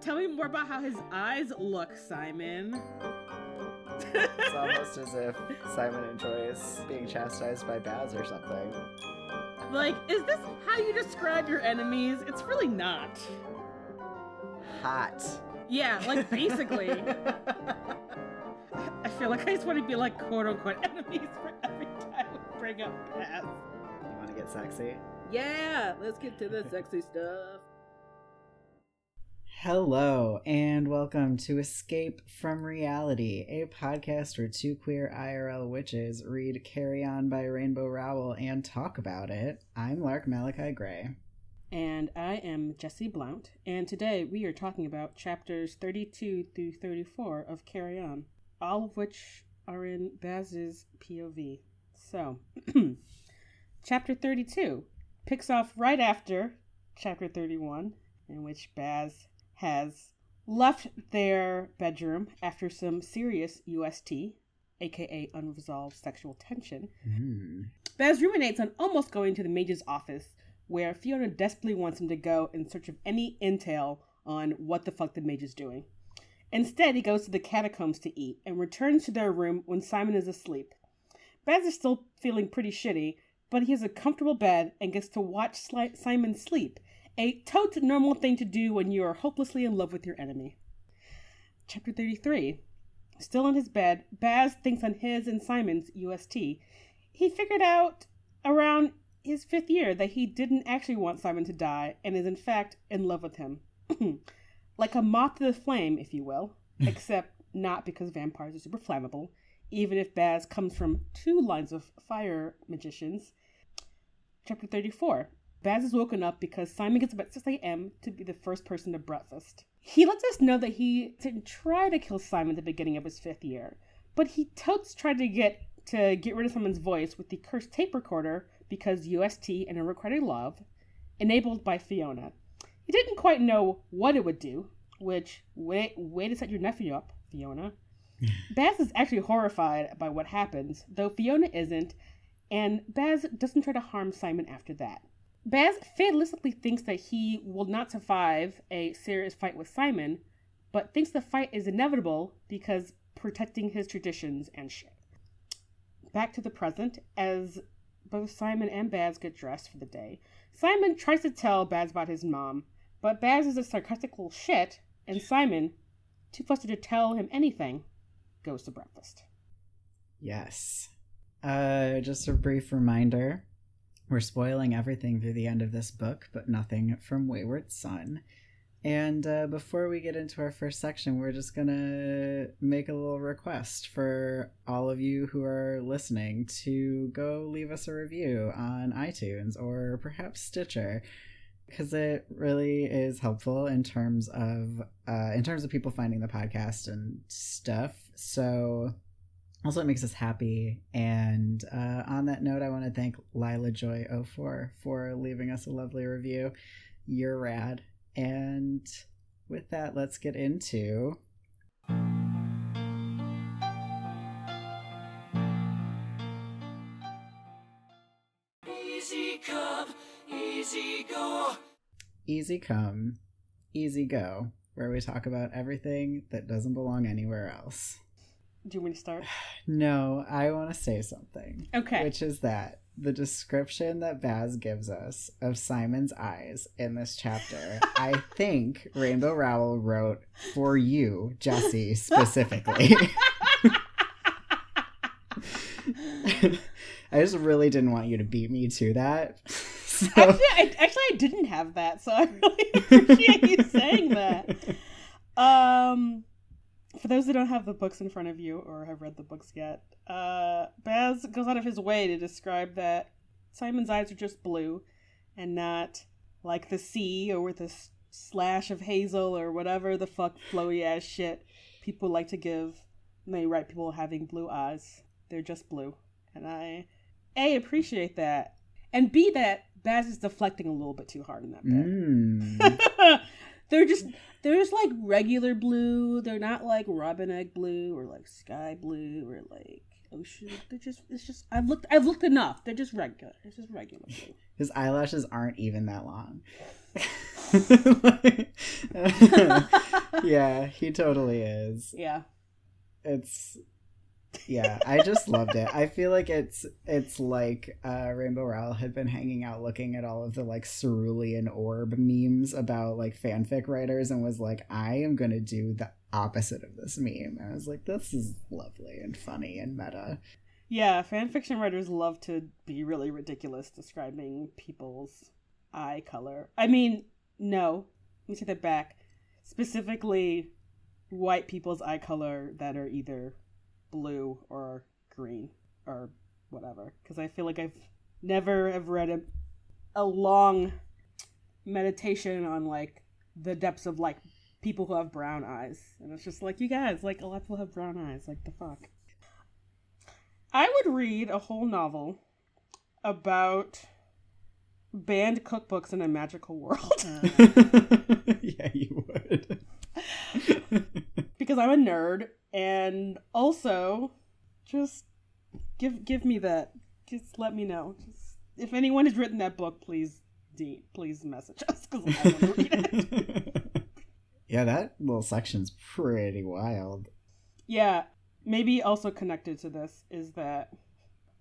Tell me more about how his eyes look, Simon. It's almost as if Simon enjoys being chastised by Baz or something. Like, is this how you describe your enemies? It's really not. Hot. Yeah, like basically. I feel like I just want to be like quote unquote enemies for every time we bring up Baz. You want to get sexy? Yeah, let's get to the sexy stuff. Hello, and welcome to Escape from Reality, a podcast where two queer IRL witches read Carry On by Rainbow Rowell and talk about it. I'm Lark Malachi Gray. And I am Jesse Blount, and today we are talking about chapters 32 through 34 of Carry On, all of which are in Baz's POV. So, chapter 32 picks off right after chapter 31, in which Baz has left their bedroom after some serious UST, aka unresolved sexual tension. Hmm. Baz ruminates on almost going to the mage's office, where Fiona desperately wants him to go in search of any intel on what the fuck the mage is doing. Instead, he goes to the catacombs to eat and returns to their room when Simon is asleep. Baz is still feeling pretty shitty, but he has a comfortable bed and gets to watch Sli- Simon sleep, a totes normal thing to do when you are hopelessly in love with your enemy. Chapter 33. Still in his bed, Baz thinks on his and Simon's UST. He figured out around his fifth year that he didn't actually want Simon to die and is in fact in love with him. like a moth to the flame, if you will, except not because vampires are super flammable, even if Baz comes from two lines of fire magicians. Chapter 34. Baz is woken up because Simon gets up at 6 a.m. to be the first person to breakfast. He lets us know that he didn't try to kill Simon at the beginning of his fifth year, but he totes tried to get to get rid of Simon's voice with the cursed tape recorder because UST and unrequited love, enabled by Fiona. He didn't quite know what it would do, which way way to set your nephew up, Fiona. Baz is actually horrified by what happens, though Fiona isn't, and Baz doesn't try to harm Simon after that. Baz fatalistically thinks that he will not survive a serious fight with Simon, but thinks the fight is inevitable because protecting his traditions and shit. Back to the present, as both Simon and Baz get dressed for the day. Simon tries to tell Baz about his mom, but Baz is a sarcastic little shit, and Simon, too flustered to tell him anything, goes to breakfast. Yes. Uh, just a brief reminder we're spoiling everything through the end of this book, but nothing from Wayward Son. And uh, before we get into our first section, we're just going to make a little request for all of you who are listening to go leave us a review on iTunes or perhaps Stitcher because it really is helpful in terms of uh, in terms of people finding the podcast and stuff. So also it makes us happy. And uh, on that note, I want to thank Lila Joy 04 for leaving us a lovely review. You're rad. And with that, let's get into. Easy come, easy go. Easy Come, Easy Go, where we talk about everything that doesn't belong anywhere else. Do you want me to start? No, I want to say something. Okay. Which is that the description that Baz gives us of Simon's eyes in this chapter, I think Rainbow Rowell wrote for you, Jesse, specifically. I just really didn't want you to beat me to that. So- Actually, I, actually, I didn't have that, so I really appreciate you saying that. Um, for those that don't have the books in front of you or have read the books yet, uh, Baz goes out of his way to describe that Simon's eyes are just blue and not like the sea or with a s- slash of hazel or whatever the fuck flowy ass shit people like to give when they write people having blue eyes. They're just blue. And I, A, appreciate that. And B, that Baz is deflecting a little bit too hard in that bit. Mm. they're just they're just like regular blue. They're not like robin egg blue or like sky blue or like ocean. They're just it's just I've looked I've looked enough. They're just regular. It's just regular blue. His eyelashes aren't even that long. yeah, he totally is. yeah. It's yeah, I just loved it. I feel like it's it's like uh, Rainbow Rowell had been hanging out looking at all of the like cerulean orb memes about like fanfic writers and was like, I am gonna do the opposite of this meme. And I was like, this is lovely and funny and meta. Yeah, fanfiction writers love to be really ridiculous describing people's eye color. I mean, no, let me take that back. Specifically, white people's eye color that are either blue or green or whatever. Because I feel like I've never have read a, a long meditation on like the depths of like people who have brown eyes, and it's just like you guys, like a lot of people have brown eyes. Like the fuck. I would read a whole novel about banned cookbooks in a magical world yeah, you would. because I'm a nerd and also just give give me that. Just let me know. Just if anyone has written that book, please de- please message us because I want to read it. yeah, that little section's pretty wild. Yeah, maybe also connected to this is that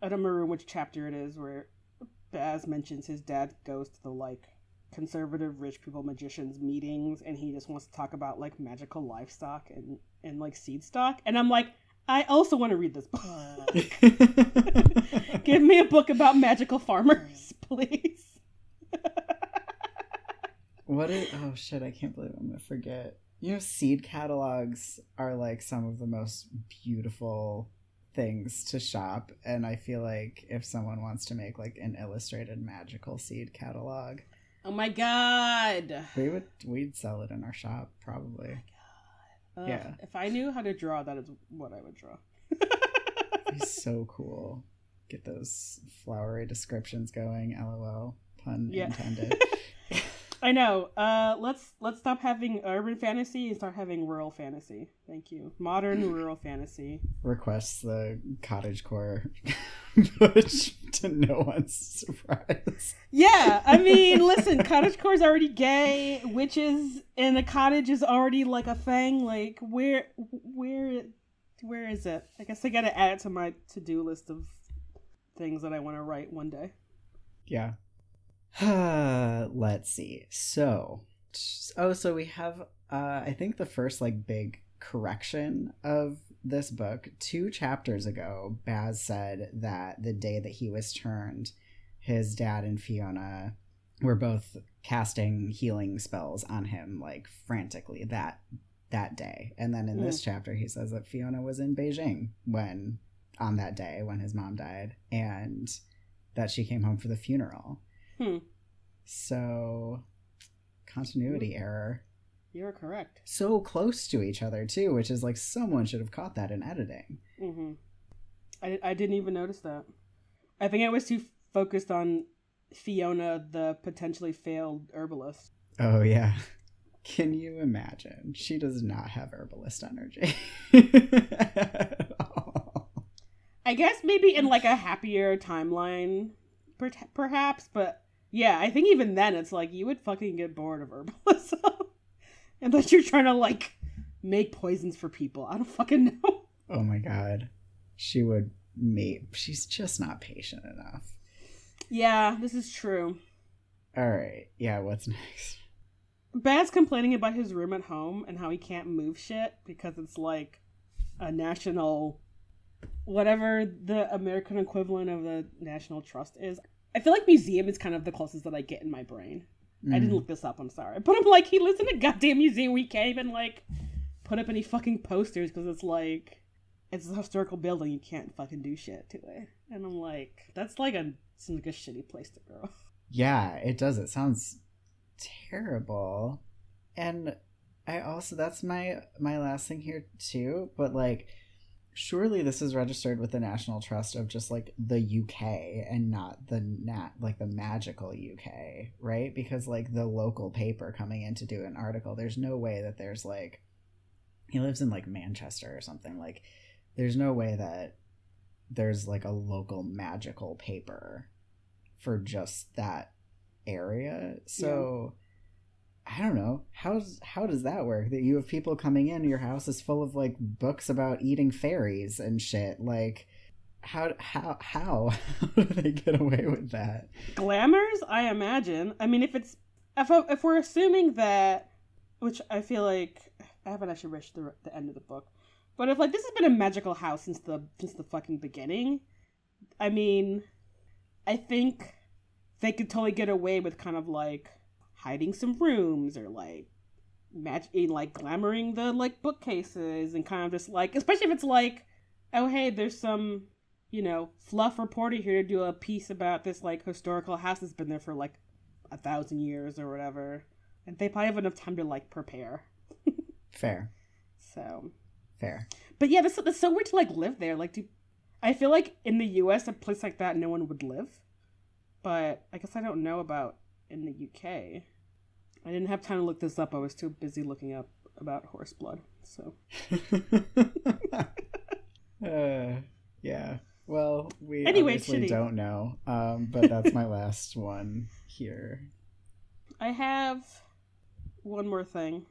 I don't remember which chapter it is where Baz mentions his dad goes to the like conservative rich people magicians meetings and he just wants to talk about like magical livestock and and like seed stock and I'm like I also want to read this book. Give me a book about magical farmers, please. What is oh shit, I can't believe I'm gonna forget. You know, seed catalogs are like some of the most beautiful things to shop, and I feel like if someone wants to make like an illustrated magical seed catalog, Oh my god. we would we'd sell it in our shop probably. Ugh, Yeah. If I knew how to draw, that is what I would draw. It'd be so cool. Get those flowery descriptions going. LOL. Pun Yeah. intended. I know. Uh, let's let's stop having urban fantasy and start having rural fantasy. Thank you. Modern rural fantasy. Requests the cottagecore push to no one's surprise. Yeah, I mean, listen, cottagecore is already gay. Witches in a cottage is already like a thing. Like, where, where, where is it? I guess I gotta add it to my to-do list of things that I want to write one day. Yeah. Uh, Let's see. So, oh, so we have, uh, I think the first like big correction of this book. Two chapters ago, Baz said that the day that he was turned, his dad and Fiona were both casting healing spells on him like frantically that that day. And then in this chapter, he says that Fiona was in Beijing when on that day when his mom died, and that she came home for the funeral. Hmm. So, continuity error. You're correct. So close to each other, too, which is like someone should have caught that in editing. Mm-hmm. I, I didn't even notice that. I think I was too focused on Fiona, the potentially failed herbalist. Oh, yeah. Can you imagine? She does not have herbalist energy. I guess maybe in like a happier timeline, per- perhaps, but yeah, I think even then it's like you would fucking get bored of herbalism. Unless you're trying to like make poisons for people. I don't fucking know. oh my god. She would mate. She's just not patient enough. Yeah, this is true. All right. Yeah, what's next? Baz's complaining about his room at home and how he can't move shit because it's like a national whatever the American equivalent of the National Trust is. I feel like museum is kind of the closest that I get in my brain. I didn't Mm. look this up, I'm sorry. But I'm like, he lives in a goddamn museum. We can't even like put up any fucking posters because it's like it's a historical building. You can't fucking do shit to it. And I'm like, that's like a seems like a shitty place to grow. Yeah, it does. It sounds terrible. And I also that's my my last thing here too, but like surely this is registered with the National Trust of just like the UK and not the nat like the magical UK, right? Because like the local paper coming in to do an article, there's no way that there's like he lives in like Manchester or something. Like there's no way that there's like a local magical paper for just that area. So I don't know how's how does that work? That you have people coming in, your house is full of like books about eating fairies and shit. Like, how how how how do they get away with that? Glamours, I imagine. I mean, if it's if if we're assuming that, which I feel like I haven't actually reached the the end of the book, but if like this has been a magical house since the since the fucking beginning, I mean, I think they could totally get away with kind of like hiding some rooms or like match eh, like glamoring the like bookcases and kind of just like especially if it's like oh hey there's some you know fluff reporter here to do a piece about this like historical house that's been there for like a thousand years or whatever. And they probably have enough time to like prepare. Fair, so. Fair. but yeah that's, that's so weird to like live there. Like do i feel like in the us a place like that no one would live. But i guess i don't know about in the uk i didn't have time to look this up i was too busy looking up about horse blood so uh, yeah. Well, we Anyway, obviously shitty. don't know. Um, but that's my last one here. I have one more thing.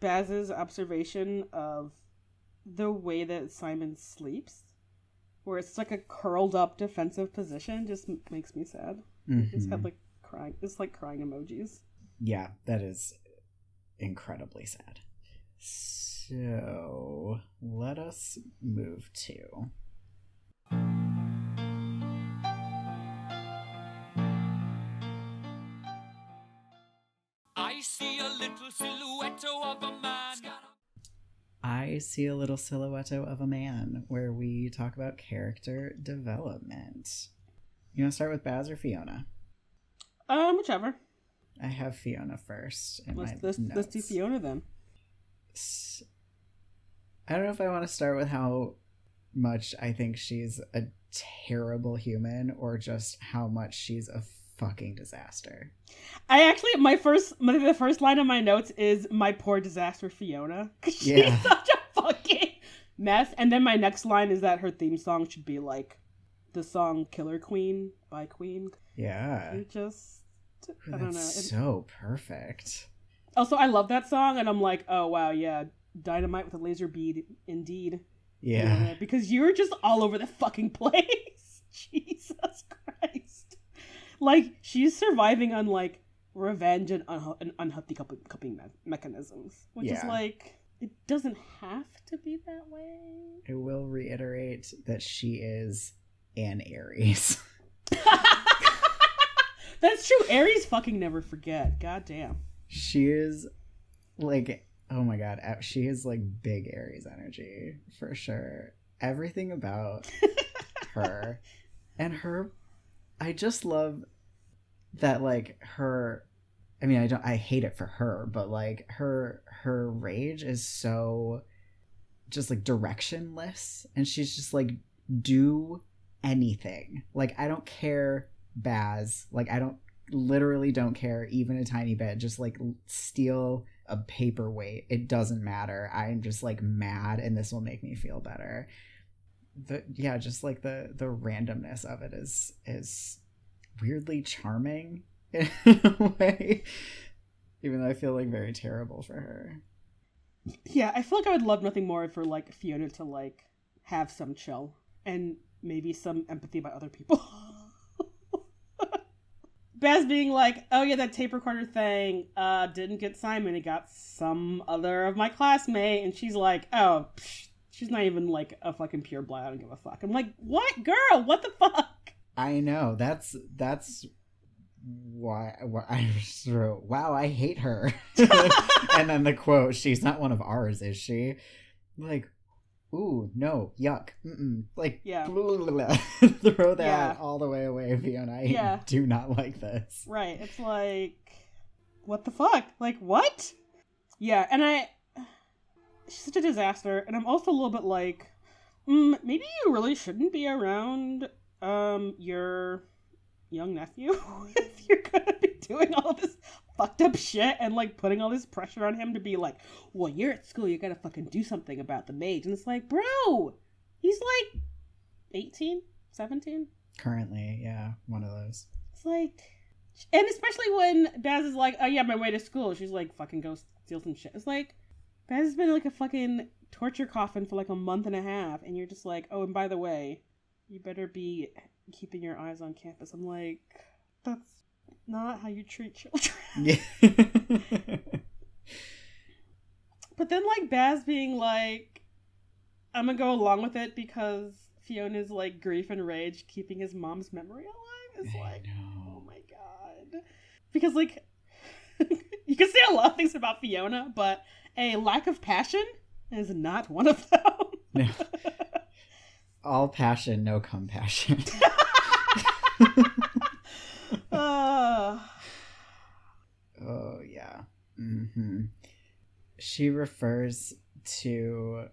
Baz's observation of the way that Simon sleeps, where it's like a curled up defensive position, just makes me sad. Just Mhm. had like crying. It's like crying emojis. Yeah, that is incredibly sad. So let us move to. I see a little silhouette of a man. I see a little silhouette of a man where we talk about character development. You want to start with Baz or Fiona? Um, whichever. I have Fiona first. In Let's my let's, let's do. Fiona then. I don't know if I want to start with how much I think she's a terrible human or just how much she's a fucking disaster. I actually my first my, the first line of my notes is my poor disaster Fiona 'Cause she's Yeah. such a fucking mess. And then my next line is that her theme song should be like the song "Killer Queen" by Queen. Yeah. It just I Ooh, don't know. It- so perfect. also, I love that song, and I'm like, oh wow, yeah, dynamite with a laser bead, indeed. Yeah. Because you're just all over the fucking place. Jesus Christ. Like she's surviving on like revenge and, unha- and unhealthy coping, coping me- mechanisms, which is like it doesn't have to be that way. I will reiterate that she is an Aries. That's true. Aries fucking never forget. God damn. she is like oh my god she is like big aries energy for sure everything about her and her i just love that like her i mean i don't i hate it for her but like her her rage is so just like directionless and she's just like do anything like i don't care baz like i don't literally don't care even a tiny bit. Just like steal a paperweight. It doesn't matter. I'm just like mad and this will make me feel better. The yeah just like the the randomness of it is is weirdly charming in a way even though i feel like very terrible for her. Yeah, I feel like I would love nothing more for like Fiona to like have some chill and maybe some empathy by other people. Baz being like, "Oh yeah, that tape recorder thing uh didn't get Simon. It got some other of my classmate." And she's like, "Oh, psh, she's not even like a fucking pure blood. I don't give a fuck." I'm like, "What, girl? What the fuck?" i know that's that's why, why i just wrote wow i hate her and then the quote she's not one of ours is she like ooh no yuck Mm-mm. like Yeah. throw that Yeah. all the way away fiona i Yeah. do not like this Right. It's like, what the fuck? Like, what? Yeah, and I. She's such a disaster, and I'm also a little bit like, mm, maybe you really shouldn't be around um your young nephew if you're gonna be doing all this fucked up shit and like putting all this pressure on him to be like, well, you're at school, you gotta fucking do something about the mage, and it's like, bro, he's like 18, 17. currently yeah one of those It's like, And especially when Baz is like, "Oh yeah, my way to school," she's like, "Fucking go steal some shit." It's like Baz has been like a fucking torture coffin for like a month and a half, and you're just like, "Oh, and by the way, you better be keeping your eyes on campus." I'm like, that's not how you treat children. Yeah. But then like Baz being like, I'm gonna go along with it because Fiona's like grief and rage keeping his mom's memory alive is I like, know. oh my god. Because like you can say a lot of things about Fiona, but a lack of passion is not one of them. No. All passion, no compassion. Uh, Oh yeah. hmm She refers to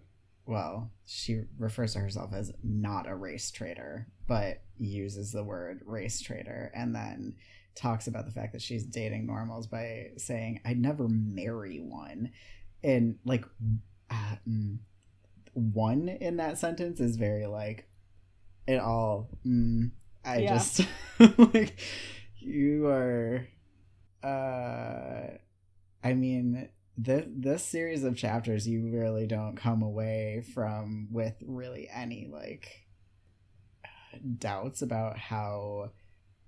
well, she refers to herself as not a race traitor, but uses the word race traitor and then talks about the fact that she's dating normals by saying, I'd never marry one. And like uh, mm, one in that sentence is very like it all mm, I Yeah. just like you are uh I mean this this series of chapters you really don't come away from with really any like doubts about how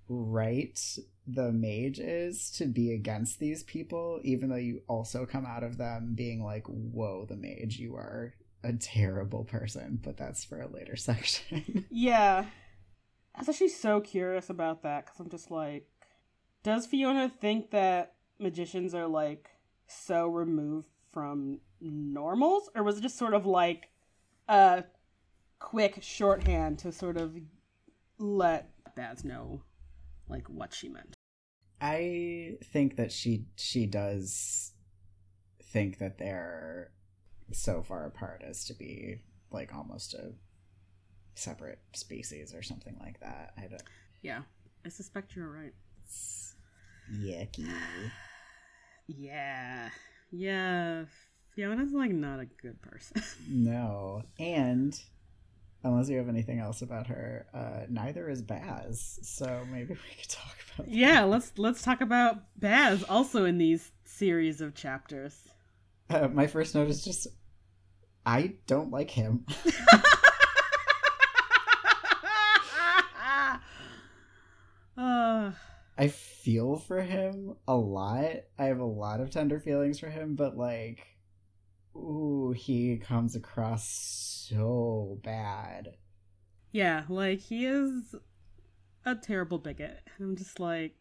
right the mage is to be against these people even though you also come out of them being like whoa the mage you are a terrible person but that's for a later section yeah. I was actually so curious about that because I'm just like, does Fiona think that magicians are like so removed from normals, or was it just sort of like a quick shorthand to sort of let Baz know like what she meant? I think that she she does think that they're so far apart as to be like almost a separate species or something like that. I don't. Yeah, I suspect you're right. It's yucky. Yeah, yeah. Fiona's like not a good person. No, and unless you have anything else about her, uh, neither is Baz. So maybe we could talk about. that. yeah, let's let's talk about Baz also in these series of chapters. Uh, my first note is just I don't like him. I feel for him a lot. I have a lot of tender feelings for him, but like, ooh, he comes across so bad. yeah, like he is a terrible bigot. I'm just like,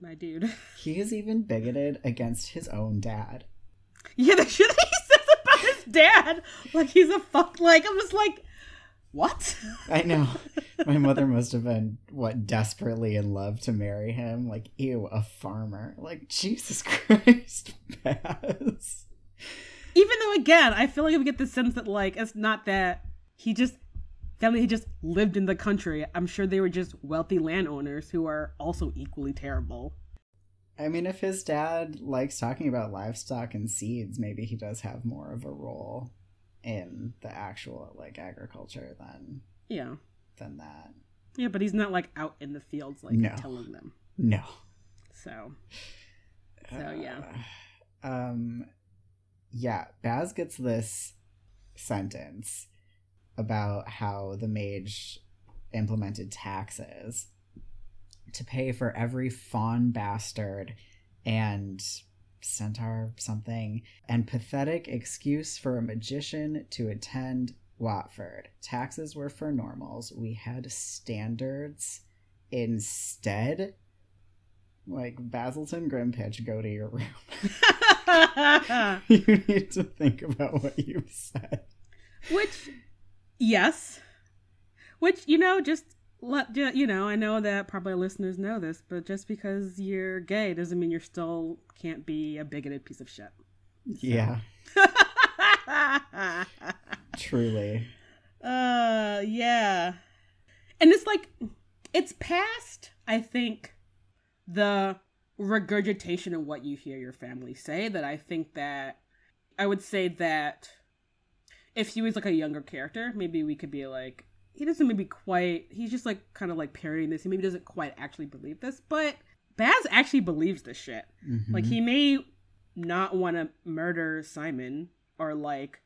my dude. He is even bigoted against his own dad. Yeah, the shit that he says about his dad, like he's a fuck. Like I'm just like, what? I know. My mother must have been what desperately in love to marry him. Like, ew, a farmer. Like, Jesus Christ. Even though, again, I feel like we get the sense that like it's not that he just family he just lived in the country. I'm sure they were just wealthy landowners who are also equally terrible. I mean, if his dad likes talking about livestock and seeds, maybe he does have more of a role in the actual like agriculture than Yeah, than that. yeah, but he's not like out in the fields like No. telling them. No. So, so yeah. Uh, um yeah, Baz gets this sentence about how the mage implemented taxes to pay for every faun bastard and centaur something and pathetic excuse for a magician to attend Watford. Taxes were for normals. We had standards instead. Like Basilton Grimm-Pitch, go to your room. you need to think about what you said. Which, yes. Which, you know, just you know, I know that probably listeners know this, but just because you're gay doesn't mean you're still can't be a bigoted piece of shit. Yeah, truly. uh, yeah. And it's like, it's past, I think, the regurgitation of what you hear your family say that I think that I would say that if he was like a younger character, maybe we could be like, he doesn't maybe quite, he's just like kind of like parodying this. He maybe doesn't quite actually believe this, but Baz actually believes this shit. Like Mhm. he may not want to murder Simon or like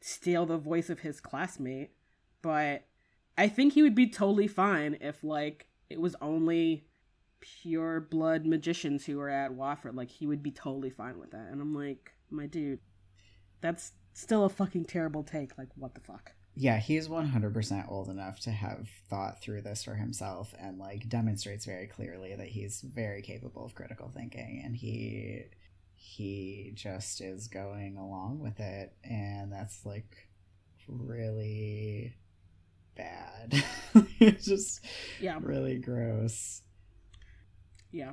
steal the voice of his classmate, but I think he would be totally fine if like it was only pure blood magicians who were at Watford. Like he would be totally fine with that. And I'm like, my dude, that's still a fucking terrible take. Like what the fuck? Yeah, he's 100% old enough to have thought through this for himself and like demonstrates very clearly that he's very capable of critical thinking and he he just is going along with it and that's like really bad. it's just Yeah. really gross. Yeah.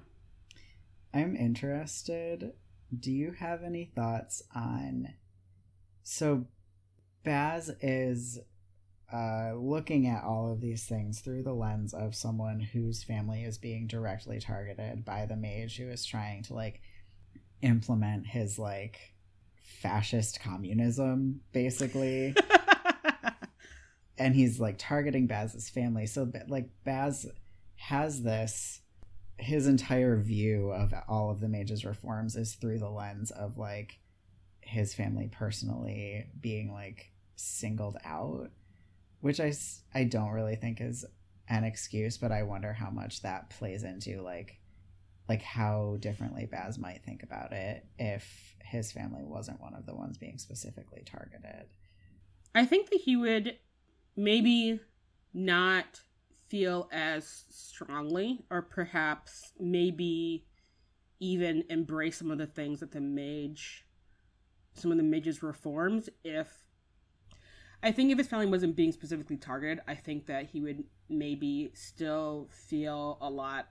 I'm interested. Do you have any thoughts on so Baz is uh, looking at all of these things through the lens of someone whose family is being directly targeted by the mage who is trying to like implement his like fascist communism basically and he's like targeting Baz's family. So like Baz has this his entire view of all of the mage's reforms is through the lens of like his family personally being like singled out, which I, I don't really think is an excuse, but I wonder how much that plays into like like how differently Baz might think about it if his family wasn't one of the ones being specifically targeted. I think that he would maybe not feel as strongly, or perhaps maybe even embrace some of the things that the mage, some of the mage's reforms. If I think if his family wasn't being specifically targeted, I think that he would maybe still feel a lot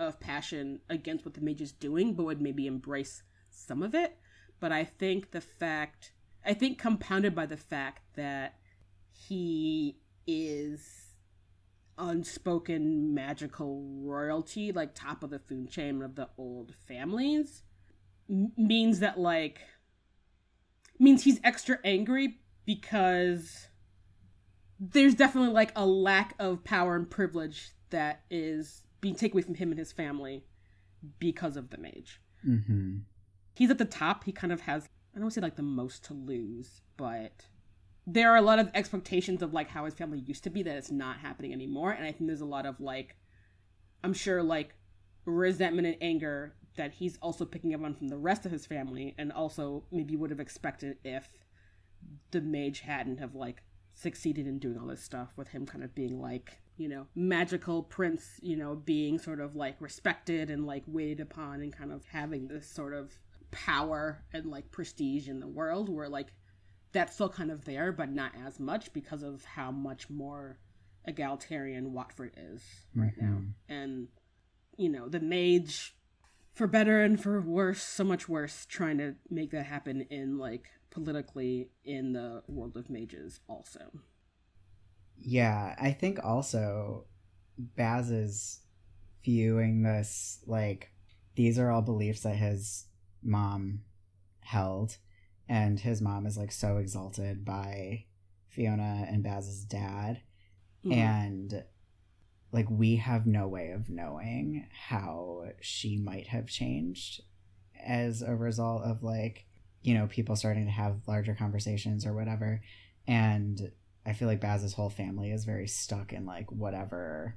of passion against what the mage is doing, but would maybe embrace some of it. But I think the fact, I think compounded by the fact that he is unspoken magical royalty, like top of the food chain of the old families, m- means that like means he's extra angry because there's definitely like a lack of power and privilege that is being taken away from him and his family because of the mage. Mm-hmm. He's at the top. He kind of has I don't want to say like the most to lose, but there are a lot of expectations of like how his family used to be that it's not happening anymore and i think there's a lot of like i'm sure like resentment and anger that he's also picking up on from the rest of his family and also maybe would have expected if the mage hadn't have like succeeded in doing all this stuff with him kind of being like you know magical prince you know being sort of like respected and like waited upon and kind of having this sort of power and like prestige in the world where like that's still kind of there, but not as much because of how much more egalitarian Watford is right now. Mhm. And, you know, the mage, for better and for worse, so much worse, trying to make that happen in, like, politically in the world of mages also. Yeah, I think also Baz is viewing this like these are all beliefs that his mom held, and his mom is like so exalted by Fiona and Baz's dad, Mhm. and like we have no way of knowing how she might have changed as a result of like you know people starting to have larger conversations or whatever and i feel like baz's whole family is very stuck in like whatever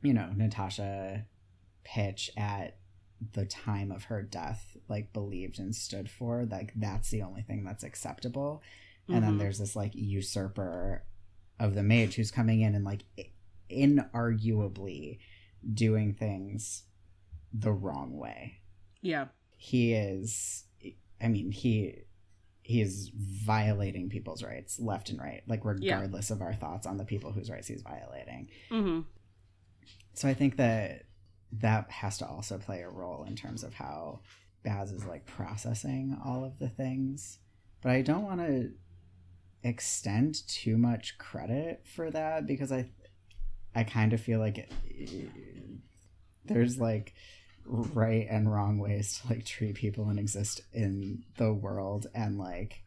you know natasha pitch at the time of her death like believed and stood for like that's the only thing that's acceptable and then Mhm. there's this like usurper of the mage who's coming in and like inarguably doing things the wrong way yeah. he is i mean he he is violating people's rights left and right like regardless of our thoughts on the people whose rights he's violating. Hmm so i think that that has to also play a role in terms of how baz is like processing all of the things. But i don't want to extend too much credit for that because i i kind of feel like it, there's like right and wrong ways to like treat people and exist in the world and like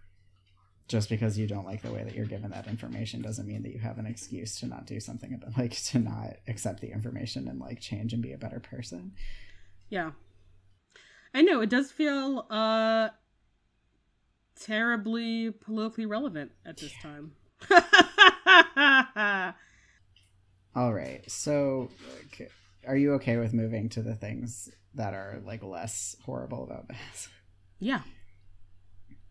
just because you don't like the way that you're given that information doesn't mean that you have an excuse to not do something about like to not accept the information and like change and be a better person Yeah. I know it does feel uh terribly politically relevant at this time. All right. So, okay, are you okay with moving to the things that are like less horrible about this? yeah.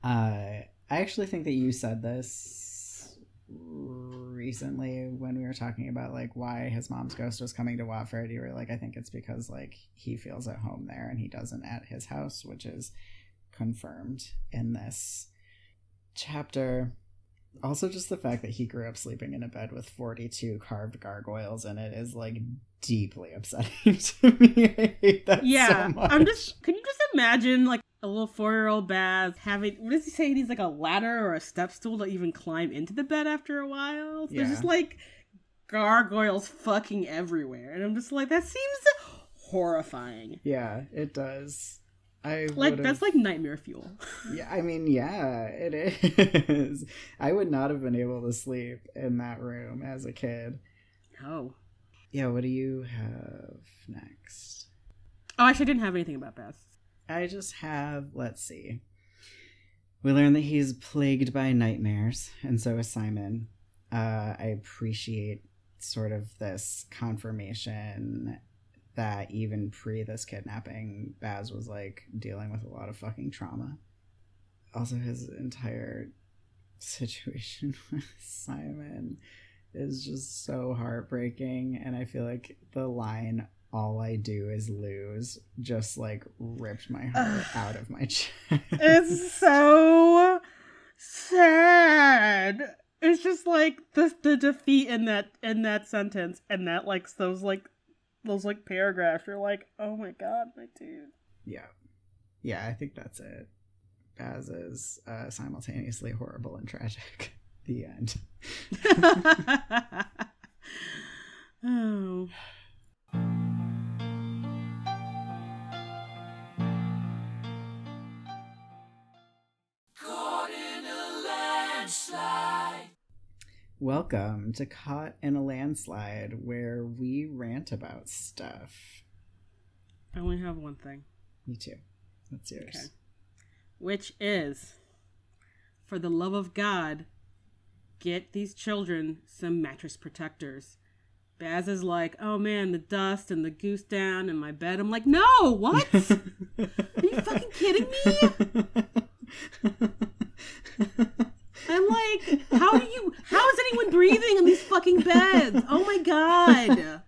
Uh, I actually think that you said this recently when we were talking about like why his mom's ghost was coming to Watford. You were like, I think it's because like he feels at home there and he doesn't at his house, which is confirmed in this chapter. Also, just the fact that he grew up sleeping in a bed with 42 carved gargoyles in it is like deeply upsetting to me. I hate that Yeah. so much. I'm just can you just imagine like a little four year old Baz having what does he say? He needs like a ladder or a step stool to even climb into the bed after a while. There's Yeah. just like gargoyles fucking everywhere. And I'm just like, that seems horrifying. Yeah, it does. I Like would've- that's like nightmare fuel. Yeah, I mean, yeah, it is. I would not have been able to sleep in that room as a kid. Oh. Yeah, what do you have next? Oh, actually I didn't have anything about Baz. I just have, let's see. We learn that he's plagued by nightmares, and so is Simon. Uh, I appreciate sort of this confirmation that even pre this kidnapping, Baz was like dealing with a lot of fucking trauma. Also, his entire situation with Simon is just so heartbreaking, and I feel like the line all I do is lose just like ripped my heart out of my chest. It's so sad. It's just like the the defeat in that in that sentence and that like those like those like paragraphs. You're like, oh my god, my dude. yeah. Yeah, I think that's it. Baz is uh, simultaneously horrible and tragic. The end. oh. Caught in a landslide. Welcome to Caught in a Landslide, where we rant about stuff. I only have one thing, Me too. That's yours. Okay. which is, for the love of God, get these children some mattress protectors. Baz is like, oh man, the dust and the goose down in my bed. I'm like, no, what? Are you fucking kidding me? I'm like, how do you? How is anyone breathing in these fucking beds? Oh my god.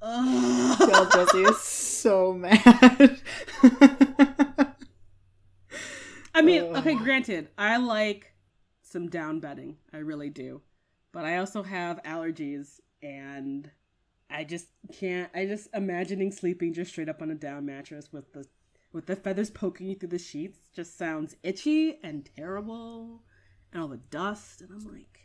Ugh. Jesse is so mad. I mean, Ugh. okay, granted, I like some down bedding. I really do. But I also have allergies and I just can't I just imagining sleeping just straight up on a down mattress with the with the feathers poking you through the sheets just sounds itchy and terrible and all the dust and I'm like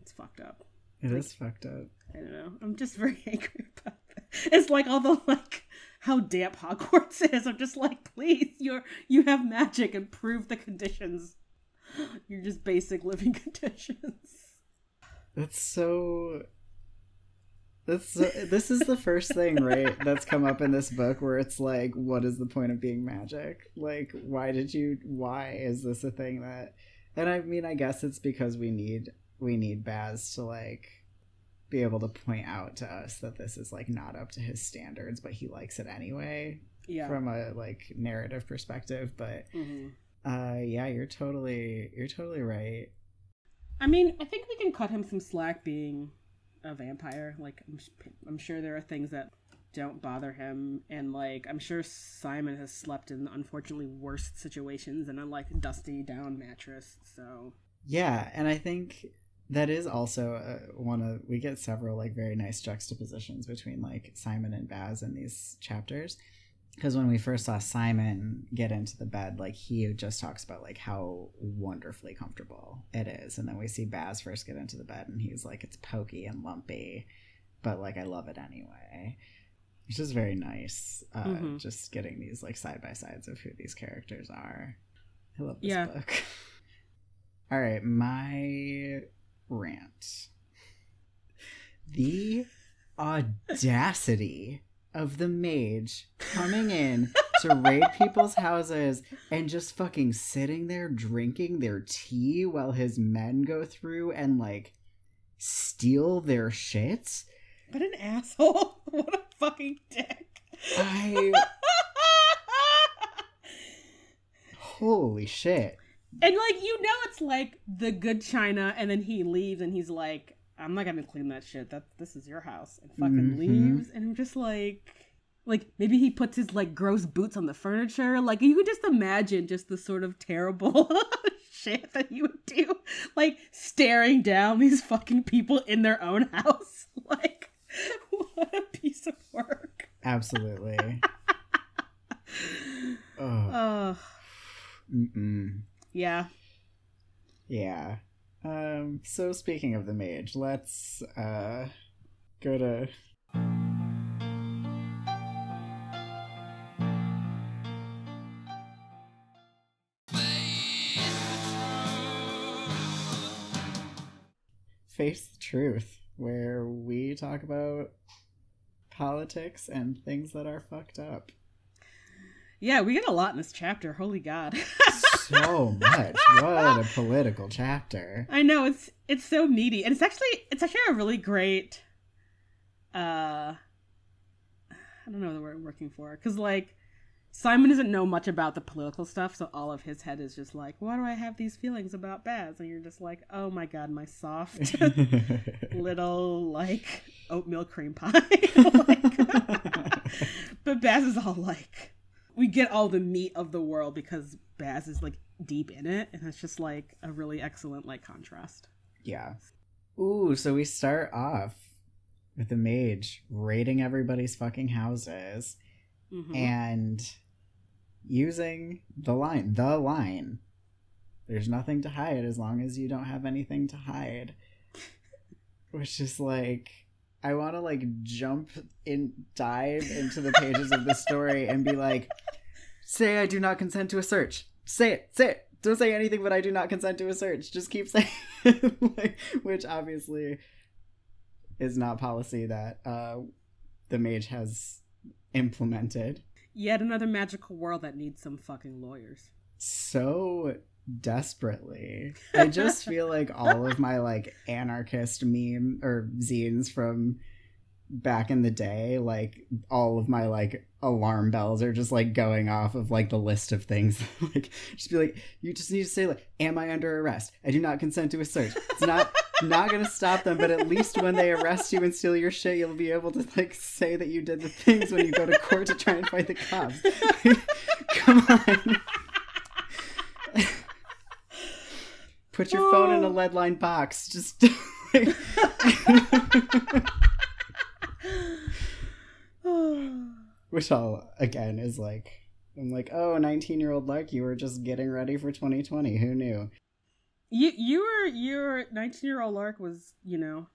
it's fucked up. it is fucked up. I don't know. I'm just very angry about that. It's like all the like how damp Hogwarts is. I'm just like, please, you're you have magic and prove the conditions. You're just basic living conditions. That's so. That's so, this is the first thing, right? That's come up in this book where it's like, what is the point of being magic? Like, why did you? Why is this a thing that? And I mean, I guess it's because we need we need Baz to like be able to point out to us that this is like not up to his standards, but he likes it anyway Yeah. from a like narrative perspective. But hmm uh, yeah, you're totally you're totally right. I mean, I think we can cut him some slack being a vampire. Like, I'm, I'm sure there are things that don't bother him, and like, I'm sure Simon has slept in unfortunately worse situations than a like dusty down mattress. So Yeah, and I think that is also uh, one of we get several like very nice juxtapositions between like Simon and Baz in these chapters. Because when we first saw Simon get into the bed, like he just talks about like how wonderfully comfortable it is, and then we see Baz first get into the bed, and he's like, "It's pokey and lumpy, but like I love it anyway." which is very nice, uh, Mhm. just getting these like side by sides of who these characters are. I love this Yeah. book. All right, my rant. The audacity of the mage coming in to raid people's houses and just fucking sitting there drinking their tea while his men go through and like steal their shit. But an asshole. what a fucking dick. I holy shit. And like you know it's like the good China and then he leaves and he's like, I'm not gonna clean that shit. That this is your house and fucking Mhm. leaves and I'm just like like maybe he puts his like gross boots on the furniture. Like you could just imagine just the sort of terrible shit that he would do. Like staring down these fucking people in their own house. Like what a piece of work. Absolutely. oh, Uh yeah. Yeah. Um, so speaking of the mage, let's uh go to Face the Truth, where we talk about politics and things that are fucked up. Yeah, we get a lot in this chapter. Holy god. So much. What a political chapter. I know it's it's so meaty, and it's actually it's actually a really great. Uh, I don't know the word I'm working for because like Simon doesn't know much about the political stuff, so all of his head is just like, why do I have these feelings about Baz? And you're just like, oh my god, my soft little like oatmeal cream pie. like, but Baz is all like, we get all the meat of the world because Baz is like deep in it, and it's just like a really excellent like contrast. Yeah. Ooh, so we start off with the mage raiding everybody's fucking houses Mhm. and using the line, the line. There's nothing to hide as long as you don't have anything to hide. Which is like I want to like jump in dive into the pages of the story and be like say I do not consent to a search. Say it. Say it. Don't say anything but I do not consent to a search. Just keep saying like, which obviously is not policy that uh the mage has implemented Yet another magical world that needs some fucking lawyers. so desperately. I just feel like all of my like anarchist meme or zines from back in the day, like all of my like alarm bells are just like going off of like the list of things. like just be like, you just need to say like, am I under arrest? I do not consent to a search. It's not not gonna stop them, but at least when they arrest you and steal your shit, you'll be able to like say that you did the things when you go to court to try and fight the cops. Come on. Put your phone in a oh. lead line box. Just which all again is like I'm like, oh, 19 year old Lark, you were just getting ready for 2020. Who knew? You you were your 19 year old Lark was you know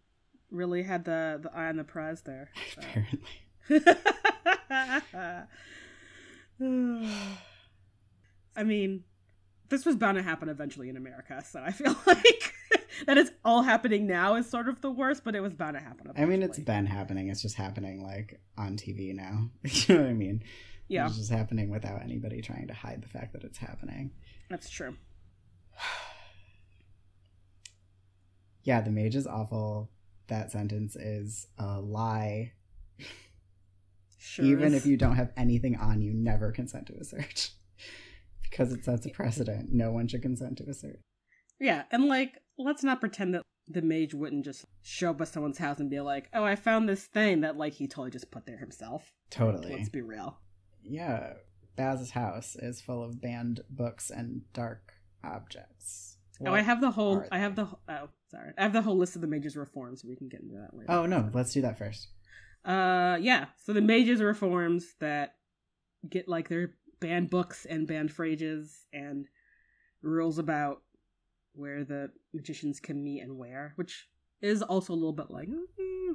really had the the eye on the prize there. so. Apparently. I mean, this was bound to happen eventually in America, so I feel like that is all happening now is sort of the worst, but it was bound to happen. I mean, it's been happening. It's just happening like on TV now. you know what I mean? yeah, It's just happening without anybody trying to hide the fact that it's happening. that's true. Yeah, the mage is awful. That sentence is a lie. Sure, Even is. if you don't have anything on you, never consent to a search. Because it sets a precedent. No one should consent to a search. yeah, and like let's not pretend that the mage wouldn't just show up at someone's house and be like, "Oh, I found this thing that like he totally just put there himself." Totally. Let's be real. Yeah, Baz's house is full of banned books and dark objects. oh, I have the whole. I have the. Oh, sorry. I have the whole list of the mage's reforms. We can get into that later. Oh no, let's do that first. Uh, yeah. So the mages reforms that get like their banned books and banned phrases and rules about where the magicians can meet and where, which is also a little bit like mm,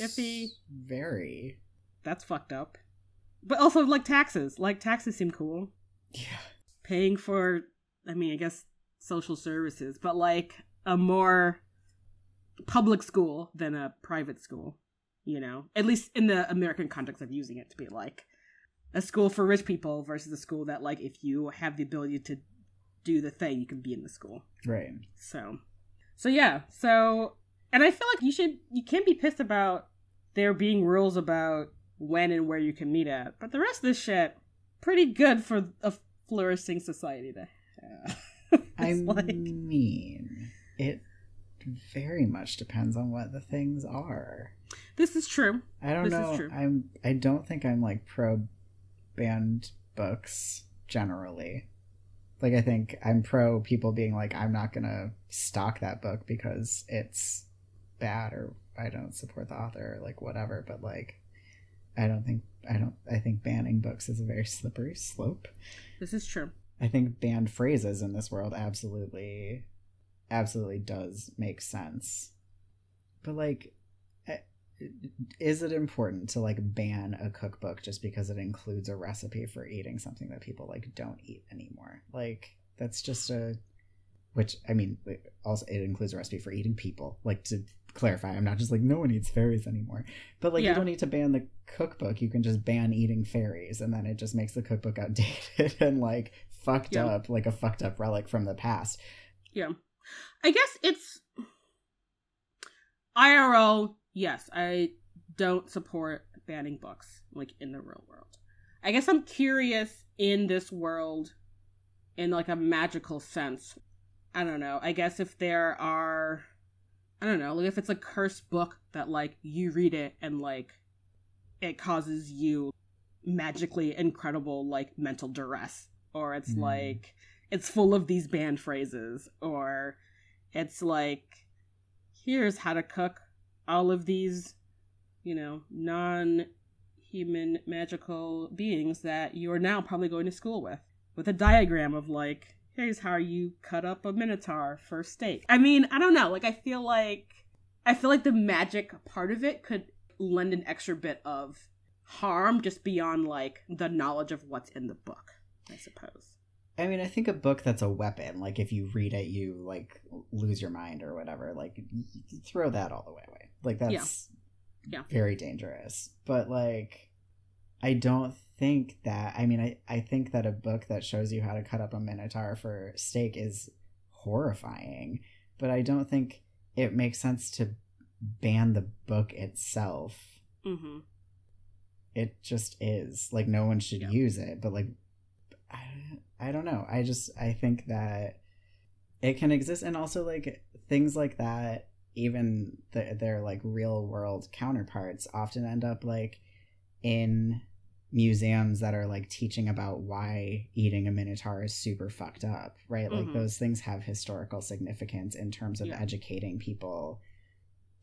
Iffy. Very. that's fucked up. But also like taxes. Like taxes seem cool. Yeah. Paying for, I mean, I guess social services, but like a more public school than a private school. you know, at least in the American context of using it to be like a school for rich people versus a school that like if you have the ability to do the thing, you can be in the school. Right. So, so yeah. So, and I feel like you should you can't be pissed about there being rules about when and where you can meet at, but the rest of this shit pretty good for a flourishing society to have. I like- mean, it very much depends on what the things are. this is true. I don't This is know. I'm. I don't think I'm like pro banned books generally. Like I think I'm pro people being like, I'm not gonna stock that book because it's bad or I don't support the author or like whatever. But like, I don't think I don't. I think banning books is a very slippery slope. This is true. I think banned phrases in this world absolutely, absolutely does make sense. But like, is it important to like ban a cookbook just because it includes a recipe for eating something that people like don't eat anymore? Like that's just a, which I mean, also it includes a recipe for eating people. Like to clarify, I'm not just like no one eats fairies anymore, but like Yeah. you don't need to ban the cookbook. You can just ban eating fairies, and then it just makes the cookbook outdated and like fucked Yeah. up, like a fucked up relic from the past. Yeah. I guess it's IRL, yes, I don't support banning books like in the real world. I guess I'm curious in this world in like a magical sense. I don't know. I guess if there are I don't know, like if it's a cursed book that like you read it and like it causes you magically incredible like mental duress or it's Mm. like it's full of these banned phrases or it's like here's how to cook all of these you know non human magical beings that you are now probably going to school with with a diagram of like here's how you cut up a minotaur for steak. I mean i don't know like i feel like i feel like the magic part of it could lend an extra bit of harm just beyond like the knowledge of what's in the book i suppose I mean, I think a book that's a weapon, like if you read it, you like lose your mind or whatever. Like, throw that all the way away. Like that's Yeah. very dangerous. But like, I don't think that. I mean, I I think that a book that shows you how to cut up a minotaur for steak is horrifying. But I don't think it makes sense to ban the book itself. mm-hmm It just is like no one should Yeah. use it. But like, I, I don't know. I just I think that it can exist, and also like things like that. Even the, their like real world counterparts often end up like in museums that are like teaching about why eating a minotaur is super fucked up, right? Like Mhm. those things have historical significance in terms of Yeah. educating people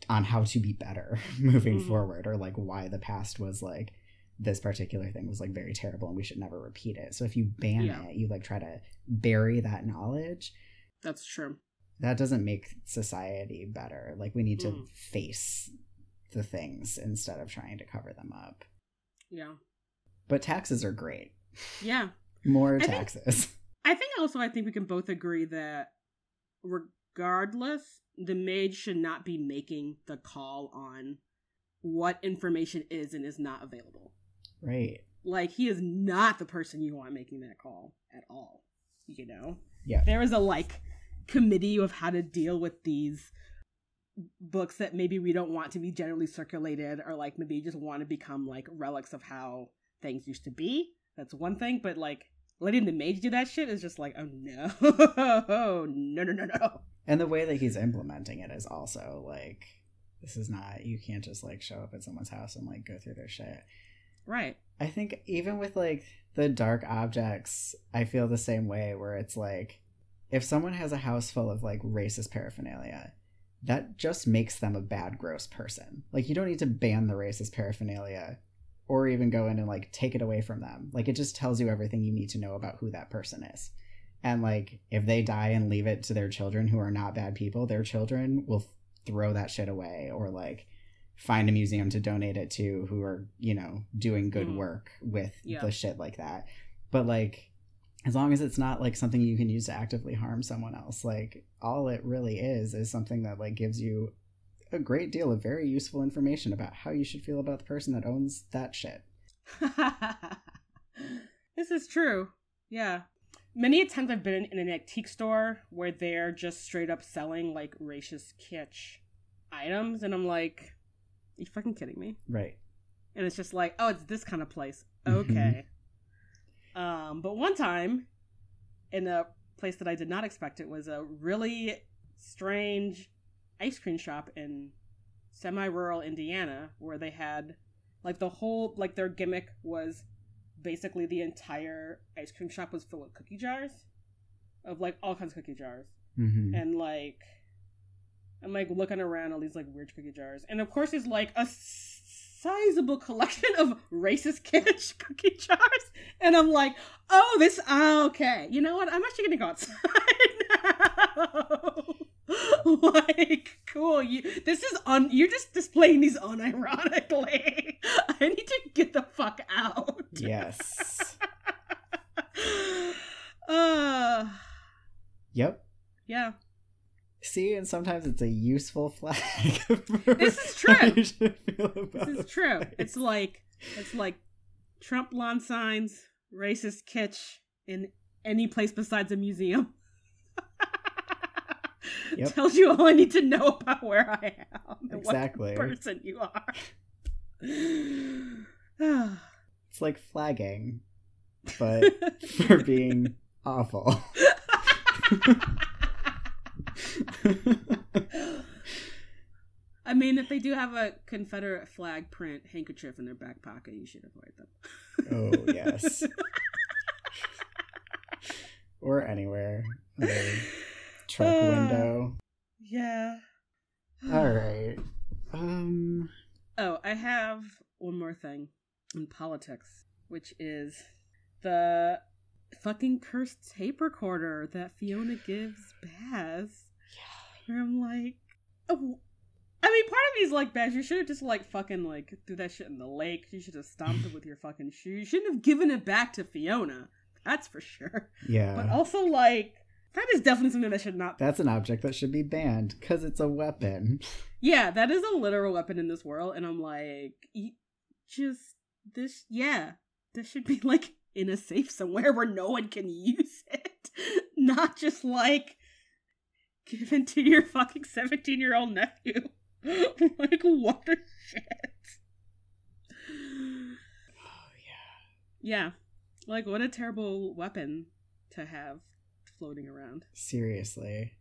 on how to be better moving Mhm. forward or like why the past was like this particular thing was like very terrible and we should never repeat it. So if you ban Yeah. it, you like try to bury that knowledge. that's true That doesn't make society better. Like we need to Mm. face the things instead of trying to cover them up. yeah But taxes are great. yeah More I think- taxes. I think also I think we can both agree that regardless, the mage should not be making the call on what information is and is not available. Right. Like he is not the person you want making that call at all. You know? Yeah. There is a like committee of how to deal with these books that maybe we don't want to be generally circulated or like maybe you just want to become like relics of how things used to be. That's one thing, but like letting the mage do that shit is just like, oh no. no, no, no, no. And the way that he's implementing it is also like this is not you can't just like show up at someone's house and like go through their shit. Right. I think even with like the dark objects, I feel the same way where it's like if someone has a house full of like racist paraphernalia, that just makes them a bad, gross person. Like you don't need to ban the racist paraphernalia or even go in and like take it away from them. Like it just tells you everything you need to know about who that person is. And like if they die and leave it to their children who are not bad people, their children will throw that shit away or like find a museum to donate it to who are, you know, doing good Mhm. work with Yeah. the shit like that. But like as long as it's not like something you can use to actively harm someone else, like all it really is is something that like gives you a great deal of very useful information about how you should feel about the person that owns that shit. this is true. Yeah. Many a times I've been in an antique store where they're just straight up selling like racist kitsch items, and I'm like, you fucking kidding me? Right. And it's just like, oh, it's this kind of place. Mhm. Okay. Um, but one time, in a place that I did not expect, it was a really strange ice cream shop in semi-rural Indiana where they had like the whole like their gimmick was basically the entire ice cream shop was full of cookie jars of like all kinds of cookie jars hmm and like I'm like looking around all these like weird cookie jars, and of course there's like a sizable collection of racist kitsch cookie jars, and I'm like, oh, this ah, okay. You know what? I'm actually gonna go outside now. like, cool. You this is on. You're just displaying these unironically. I need to get the fuck out. Yes. uh, yep. yeah. See, and sometimes it's a useful flag. This is true. how you feel about This is true. It's like it's like Trump lawn signs, racist kitsch in any place besides a museum. Yep. Tells you all I need to know about where I am Exactly. what person you are. It's like flagging, but for being awful. I mean, if they do have a Confederate flag print handkerchief in their back pocket, you should avoid them. oh yes. or anywhere. Other truck Uh. window. Yeah. All right. Um. Oh, I have one more thing in politics, which is the fucking cursed tape recorder that Fiona gives Baz. Where I'm like, oh. I mean, part of me is like, Baz, you should have just like fucking like threw that shit in the lake. You should have stomped it with your fucking shoe. You shouldn't have given it back to Fiona. That's for sure. Yeah. But also, like, that is definitely something that should not. That's an object that should be banned because it's a weapon. Yeah, that is a literal weapon in this world, and I'm like, y- just this. Yeah, this should be like in a safe somewhere where no one can use it, not just like given to your fucking 17 year old nephew. like, what the shit? Oh Yeah, Yeah. like what a terrible weapon to have floating around. Seriously.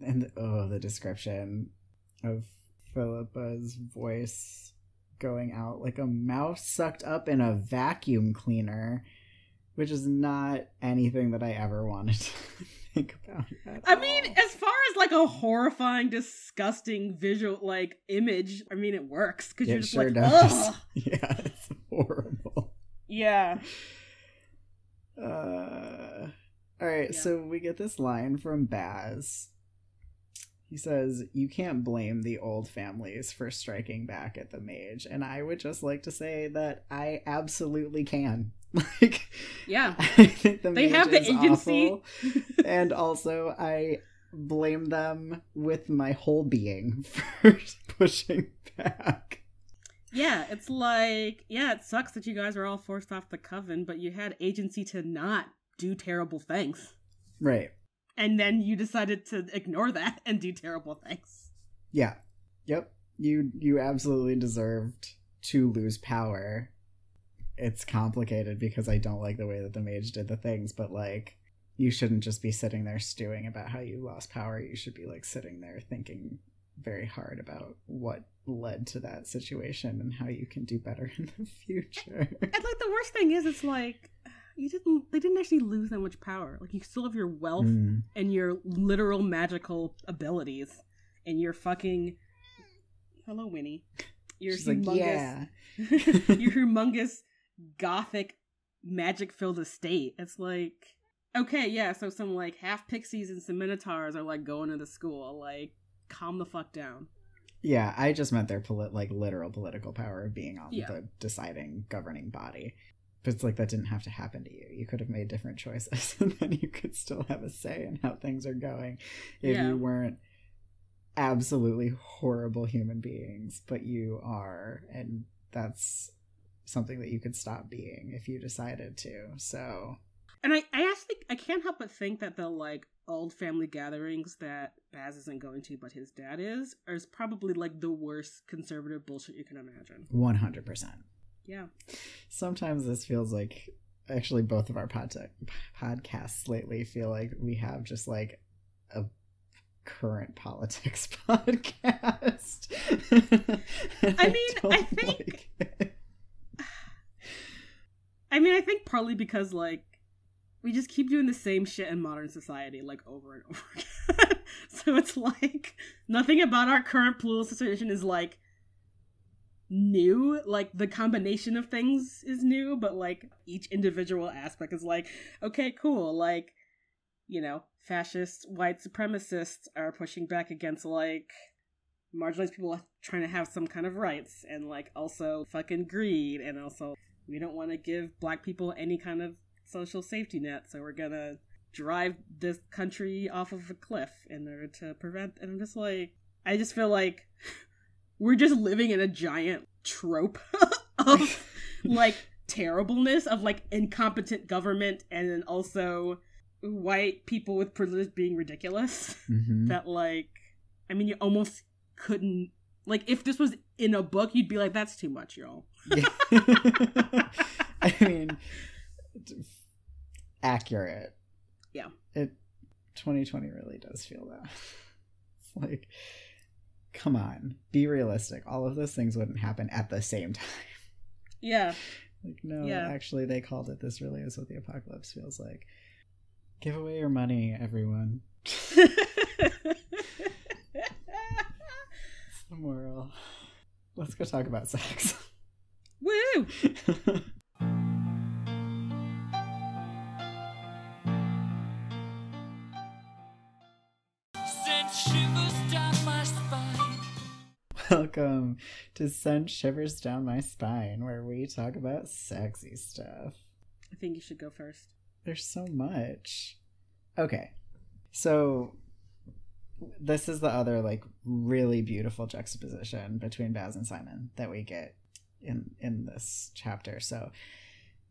And oh, the description of Philippa's voice going out like a mouse sucked up in a vacuum cleaner, which is not anything that I ever wanted to think about. I mean, as far as like a horrifying, disgusting visual like image, I mean, it works because you're just sure like, does. ugh. Yeah, it's horrible. Yeah. Uh, all right, Yeah. so we get this line from Baz. He says, You can't blame the old families for striking back at the mage. And I would just like to say that I absolutely can. Like, Yeah. I think the They mage have the agency. and also, I blame them with my whole being for pushing back. Yeah, it's like, yeah, it sucks that you guys are all forced off the coven, but you had agency to not do terrible things. Right. And then you decided to ignore that and do terrible things. Yeah. Yep. You you absolutely deserved to lose power. It's complicated because I don't like the way that the mage did the things, but like you shouldn't just be sitting there stewing about how you lost power. You should be like sitting there thinking very hard about what led to that situation and how you can do better in the future. And like the worst thing is it's like you didn't they didn't actually lose that much power. Like you still have your wealth Mm. and your literal magical abilities and your fucking Hello Winnie. Your She's like, humongous yeah. your humongous gothic magic filled estate. It's like okay, yeah, so some like half pixies and some minotaurs are like going to the school. Like, calm the fuck down. Yeah, I just meant their polit- like literal political power of being on Yeah. the deciding governing body. But it's like that didn't have to happen to you. You could have made different choices, and then you could still have a say in how things are going if Yeah. you weren't absolutely horrible human beings, but you are, and that's something that you could stop being if you decided to. So, And I, I actually I can't help but think that the like old family gatherings that Baz isn't going to, but his dad is, is probably like the worst conservative bullshit you can imagine. 100%. Yeah. Sometimes this feels like actually both of our pod- podcasts lately feel like we have just like a current politics podcast. I mean, I don't think- like. I mean, I think partly because like we just keep doing the same shit in modern society like over and over again. so it's like nothing about our current political situation is like new. Like the combination of things is new, but like each individual aspect is like, okay, cool. Like, you know, fascist white supremacists are pushing back against like marginalized people trying to have some kind of rights and like also fucking greed and also we don't want to give black people any kind of social safety net so we're gonna drive this country off of a cliff in order to prevent and i'm just like i just feel like we're just living in a giant trope of like terribleness of like incompetent government and then also white people with privilege being ridiculous Mhm. that like i mean you almost couldn't like if this was in a book you'd be like that's too much y'all Yeah. I mean, accurate. Yeah. It 2020 really does feel that. It's like, come on, be realistic. All of those things wouldn't happen at the same time. yeah Like, no, Yeah. actually, they called it. This really is what the apocalypse feels like. Give away your money, everyone. The moral. Let's go talk about sex. woo Welcome to Send Shivers Down My Spine, where we talk about sexy stuff. i think you should go first There's so much. Okay. So this is the other like really beautiful juxtaposition between Baz and Simon that we get in in this chapter. So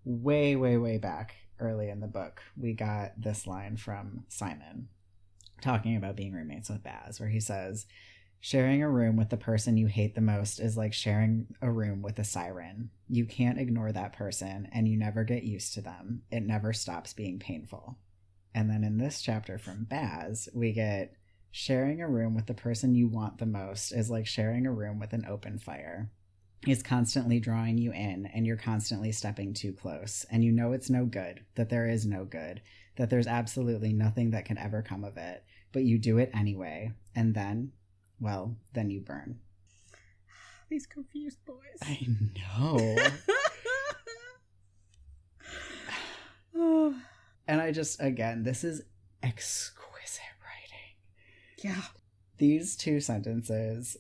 way way way back early in the book, we got this line from Simon talking about being roommates with Baz where he says Sharing a room with the person you hate the most is like sharing a room with a siren. You can't ignore that person and you never get used to them. It never stops being painful. And then in this chapter from Baz, we get sharing a room with the person you want the most is like sharing a room with an open fire. He's constantly drawing you in and you're constantly stepping too close. And you know it's no good, that there is no good, that there's absolutely nothing that can ever come of it. But you do it anyway. And then well, then you burn. these confused boys I know. Oh, and I just, again, this is exquisite writing. yeah These two sentences,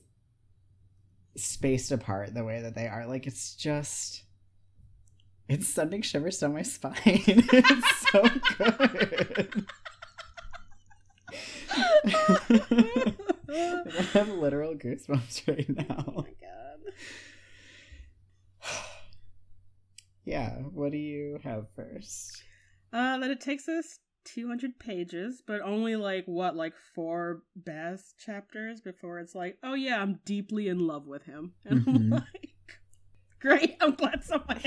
spaced apart the way that they are, like, it's just. It's sending shivers down my spine. it's so good. I have literal goosebumps right now. oh my god Yeah, what do you have first? Uh, that it takes us 200 pages, but only like what, like four Baz chapters before it's like, oh yeah, I'm deeply in love with him. And I'm Mhm. like, great, I'm glad someone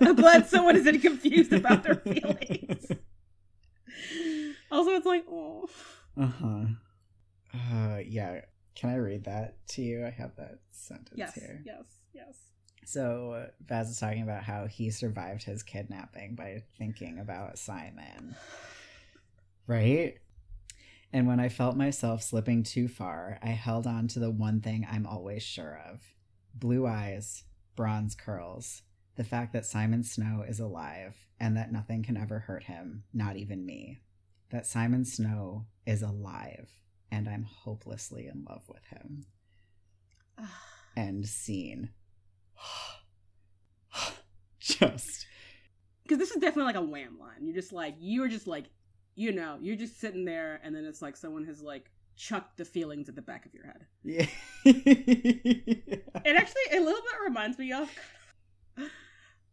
I'm glad someone isn't confused about their feelings. Also, it's like, oh. Uh-huh. Uh yeah. Can I read that to you? I have that sentence Yes, here. yes, yes. So Baz is talking about how he survived his kidnapping by thinking about Simon. Right? And when I felt myself slipping too far, I held on to the one thing I'm always sure of blue eyes, bronze curls, the fact that Simon Snow is alive and that nothing can ever hurt him, not even me. That Simon Snow is alive and I'm hopelessly in love with him. End scene. Just Because this is definitely like a wham line. You're just like, you're just like, you know, you're just sitting there, and then it's like someone has like chucked the feelings at the back of your head. Yeah. It actually a little bit reminds me of.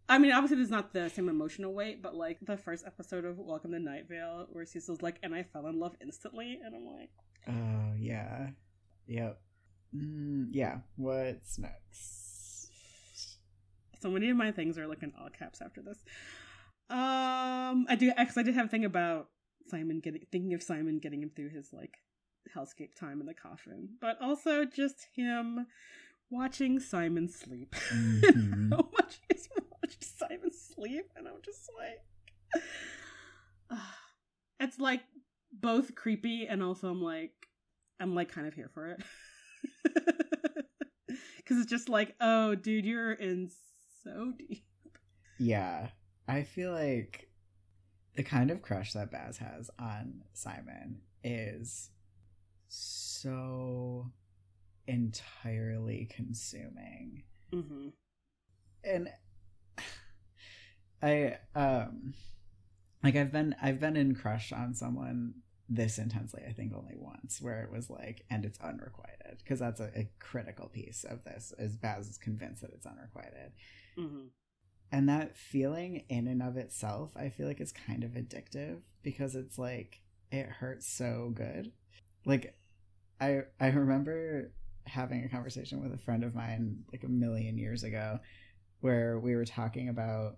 I mean, obviously, there's not the same emotional weight, but like the first episode of Welcome to Night Vale, where Cecil's like, "And I fell in love instantly," and I'm like, oh yeah. Yep. Mm, yeah. What's next? so many of my things are like in all caps after this. Um, I do actually, I did have a thing about Simon getting thinking of Simon getting him through his like hellscape time in the coffin, but also just him watching Simon sleep. Mhm. How much is watched Simon sleep, and I'm just like, it's like both creepy and also I'm like, I'm like kind of here for it. Because it's just like, oh, dude, you're in so deep. Yeah. I feel like the kind of crush that Baz has on Simon is so entirely consuming. Mm-hmm. and I um like I've been I've been in crush on someone this intensely I think only once where it was like and it's unrequited because that's a, a critical piece of this is Baz is convinced that it's unrequited Mm-hmm. and that feeling in and of itself I feel like is kind of addictive because it's like it hurts so good like I I remember having a conversation with a friend of mine like a million years ago where we were talking about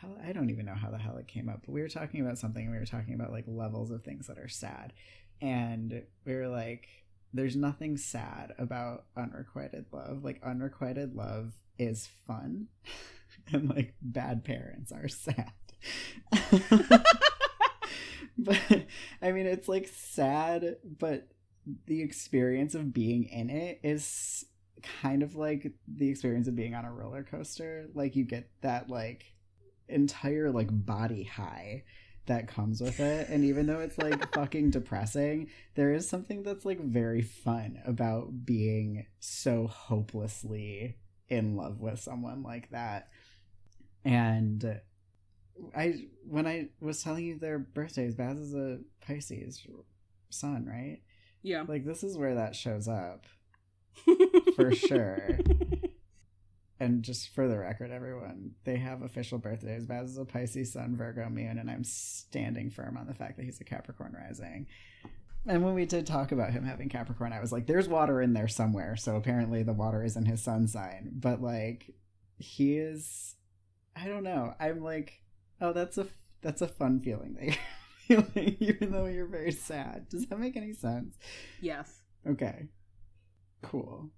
how I don't even know how the hell it came up, but we were talking about something and we were talking about like levels of things that are sad. And we were like, there's nothing sad about unrequited love. Like unrequited love is fun and like bad parents are sad. but I mean it's like sad, but the experience of being in it is kind of like the experience of being on a roller coaster. Like you get that like entire like body high that comes with it. And even though it's like fucking depressing, there is something that's like very fun about being so hopelessly in love with someone like that. And I when I was telling you their birthdays, Baz is a Pisces sun, right? Yeah. Like this is where that shows up for sure. And just for the record, everyone, they have official birthdays. Baz is a Pisces Sun, Virgo Moon, and I'm standing firm on the fact that he's a Capricorn rising. And when we did talk about him having Capricorn, I was like, there's water in there somewhere. So apparently the water is in his sun sign. But like, he is, I don't know. I'm like, oh, that's a that's a fun feeling that you're feeling, even though you're very sad. Does that make any sense? yes. Okay. Cool.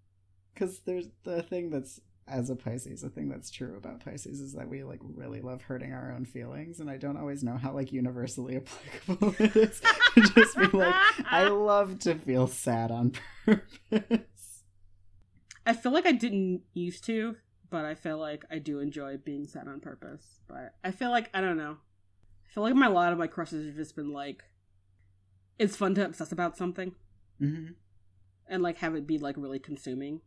Because there's the thing that's, as a Pisces, the thing that's true about Pisces is that we, like, really love hurting our own feelings. And I don't always know how, like, universally applicable it is to just be like, I love to feel sad on purpose. I feel like I didn't used to, but I feel like I do enjoy being sad on purpose. But I feel like I don't know. I feel like my a lot of my crushes have just been like, it's fun to obsess about something hmm and like have it be like really consuming,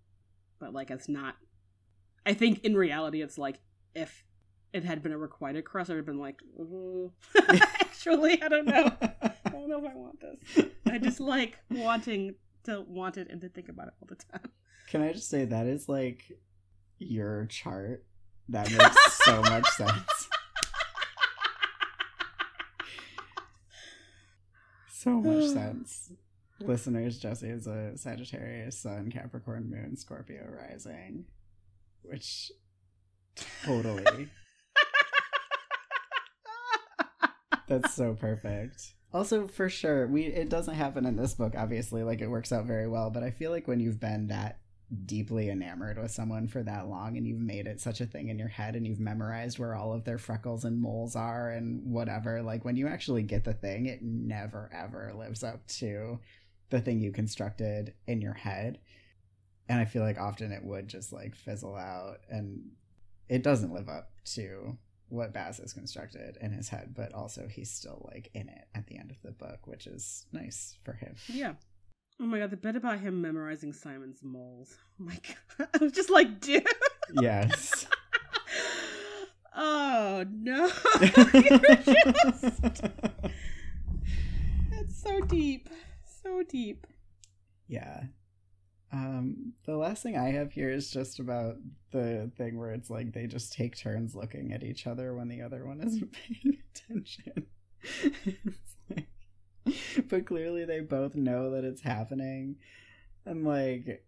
but like it's not. I think in reality, it's like if it had been a requited crush, I'd have been like, "Ooh." Mm-hmm. actually, I don't know. I don't know if I want this. I just like wanting to want it and to think about it all the time. Can I just say that is, like, your chart? That makes so much sense. So much sense. Listeners, Jesse is a Sagittarius Sun, Capricorn Moon, Scorpio rising, which totally. That's so perfect. Also, for sure, we it doesn't happen in this book. Obviously, like it works out very well. But I feel like when you've been that deeply enamored with someone for that long, and you've made it such a thing in your head, and you've memorized where all of their freckles and moles are, and whatever. Like when you actually get the thing, it never ever lives up to the thing you constructed in your head. And I feel like often it would just like fizzle out, and it doesn't live up to what Baz has constructed in his head, but also he's still like in it at the end of the book, which is nice for him. Yeah. Oh my god, the bit about him memorizing Simon's moles. Oh my god. I was just like, dude. Yes. oh no. Just... It's so deep. so deep. Yeah. Um, the last thing I have here is just about the thing where it's like they just take turns looking at each other when the other one isn't paying attention. It's like- but clearly they both know that it's happening. And like,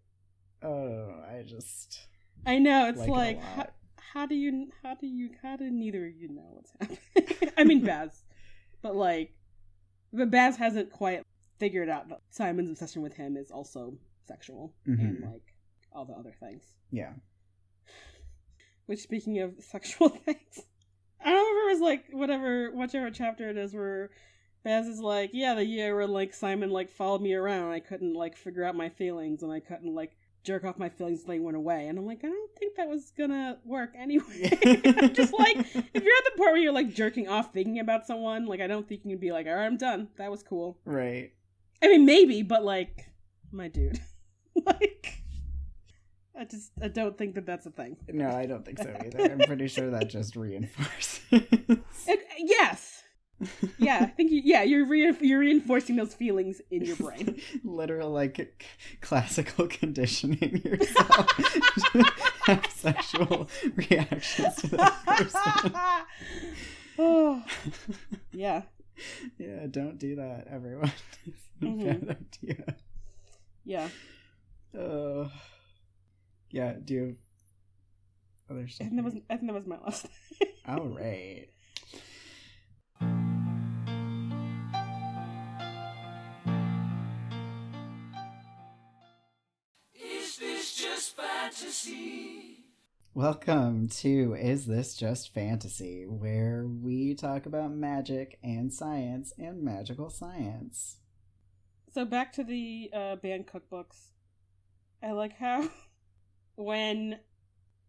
oh, I just I know it's like, like, how, how do you how do you how do neither of you know what's happening? I mean Baz, but like, but Baz hasn't quite figured out that Simon's obsession with him is also sexual and Mhm. like all the other things. yeah. Which, speaking of sexual things, I don't remember it was like whatever, whichever chapter it is where Baz is like, yeah, the year where like Simon like followed me around, I couldn't like figure out my feelings, and I couldn't like jerk off my feelings they went away, and I'm like, I don't think that was gonna work anyway. I'm just like, if you're at the point where you're like jerking off thinking about someone, like I don't think you can be like, all right, I'm done. That was cool. Right. I mean, maybe, but like, my dude, like. I just I don't think that that's a thing. No, I don't think so either. I'm pretty sure that just reinforces. It, yes. Yeah, I think you, yeah, you're re- you're reinforcing those feelings in your brain. Literal like c- classical conditioning yourself to have sexual reactions to that person. oh, yeah. yeah, don't do that, everyone. It's a Mhm. bad idea. Yeah. Uh, yeah, do you have other I stuff? think that was? I think that was my last. All right. Is this just fantasy? Welcome to Is This Just Fantasy, where we talk about magic and science and magical science. so back to the uh, banned cookbooks. I like how when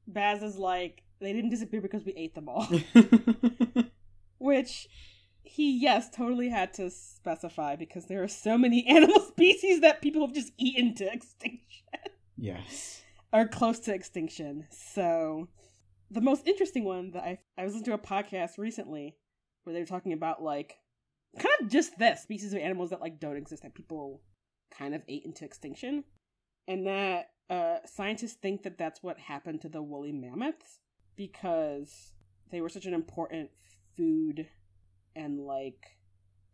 Baz is like, they didn't disappear because we ate them all, which he yes totally had to specify because there are so many animal species that people have just eaten to extinction. yes. are close to extinction. So, the most interesting one that I I was listening to a podcast recently where they were talking about like kind of just this species of animals that like don't exist that people kind of ate into extinction, and that uh, scientists think that that's what happened to the woolly mammoths because they were such an important food and like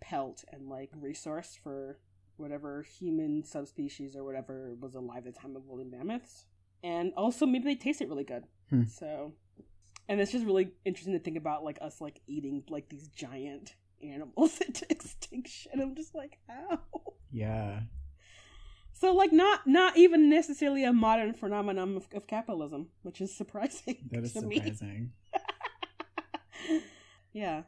pelt and like resource for whatever human subspecies or whatever was alive at the time of woolly mammoths and also maybe they tasted really good. Hmm. So, and it's just really interesting to think about like us like eating like these giant animals into extinction. I'm just like, how? Yeah. So like not not even necessarily a modern phenomenon of, of capitalism, which is surprising That is surprising. yeah.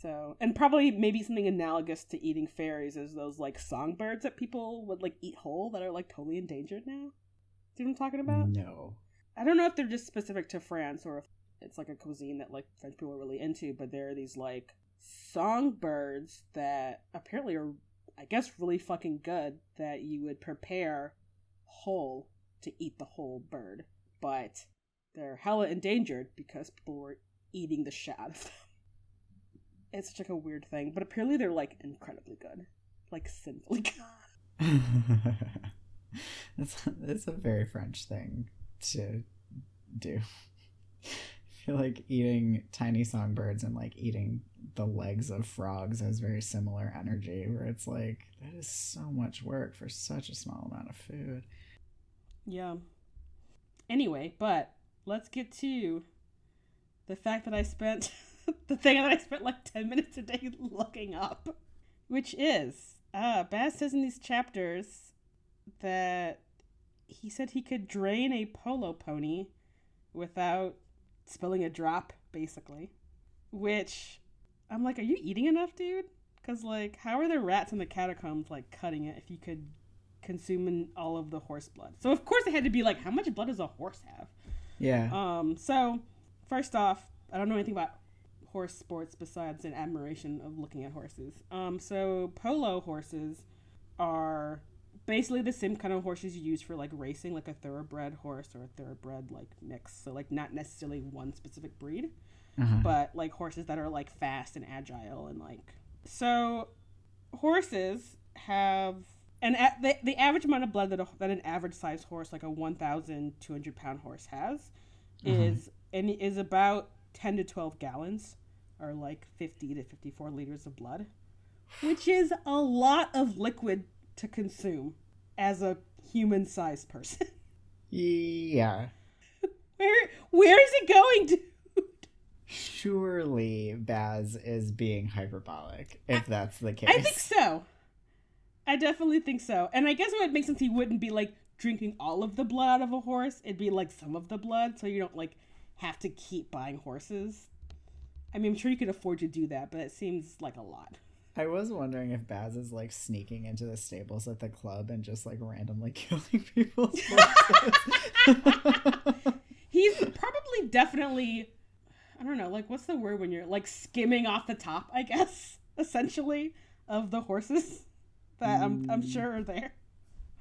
So, and probably maybe something analogous to eating fairies is those like songbirds that people would like eat whole that are like totally endangered now. See what I'm talking about? No. I don't know if they're just specific to France or if it's like a cuisine that like French people are really into, but there are these like songbirds that apparently are, I guess, really fucking good that you would prepare whole to eat the whole bird, but they're hella endangered because people were eating the shit out of them. It's such like a weird thing, but apparently they're like incredibly good, like sinfully good. that's that's a very French thing to do. Feel like eating tiny songbirds and like eating the legs of frogs has very similar energy where it's like that is so much work for such a small amount of food. Yeah. Anyway, but let's get to the fact that I spent the thing that I spent like 10 minutes a day looking up, which is uh Baz says in these chapters that he said he could drain a polo pony without spilling a drop basically, which I'm like, are you eating enough, dude? Cuz like how are the rats in the catacombs like cutting it if you could consuming all of the horse blood. So of course it had to be like, how much blood does a horse have? Yeah. Um, so first off, I don't know anything about horse sports besides an admiration of looking at horses. Um, so polo horses are basically the same kind of horses you use for like racing, like a thoroughbred horse or a thoroughbred like mix. So like not necessarily one specific breed Uh-huh. but like horses that are like fast and agile and like so horses have And a- the, the average amount of blood that, a, that an average sized horse, like a 1,200 pound horse, has is and is about 10 to 12 gallons, or like 50 to 54 liters of blood, which is a lot of liquid to consume as a human sized person. Yeah. Where where is it going to? Surely Baz is being hyperbolic, if that's the case. I think so. I definitely think so. And I guess it would make sense he wouldn't be like drinking all of the blood out of a horse. It'd be like some of the blood, so you don't like have to keep buying horses. I mean, I'm sure you could afford to do that, but it seems like a lot. I was wondering if Baz is like sneaking into the stables at the club and just like randomly killing people's horses. He's probably definitely I don't know, like what's the word when you're like skimming off the top, I guess, essentially, of the horses that I'm I'm Mm. sure are there.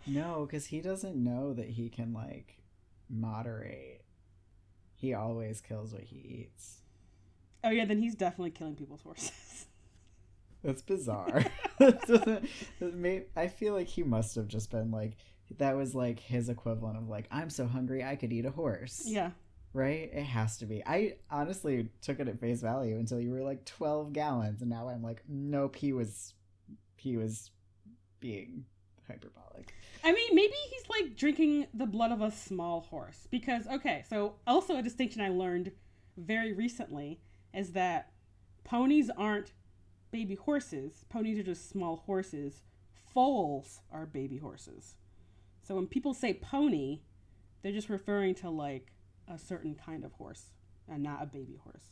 no, because he doesn't know that he can like moderate. He always kills what he eats. Oh yeah, then he's definitely killing people's horses. That's bizarre. That doesn't- that may- I feel like he must have just been like that was like his equivalent of like I'm so hungry I could eat a horse. yeah. Right? It has to be. I honestly took it at face value until you were like 12 gallons and now I'm like nope, he was he was being hyperbolic. I mean, maybe he's like drinking the blood of a small horse. Because, okay, so also a distinction I learned very recently is that ponies aren't baby horses, ponies are just small horses. Foals are baby horses. So when people say pony, they're just referring to like a certain kind of horse and not a baby horse.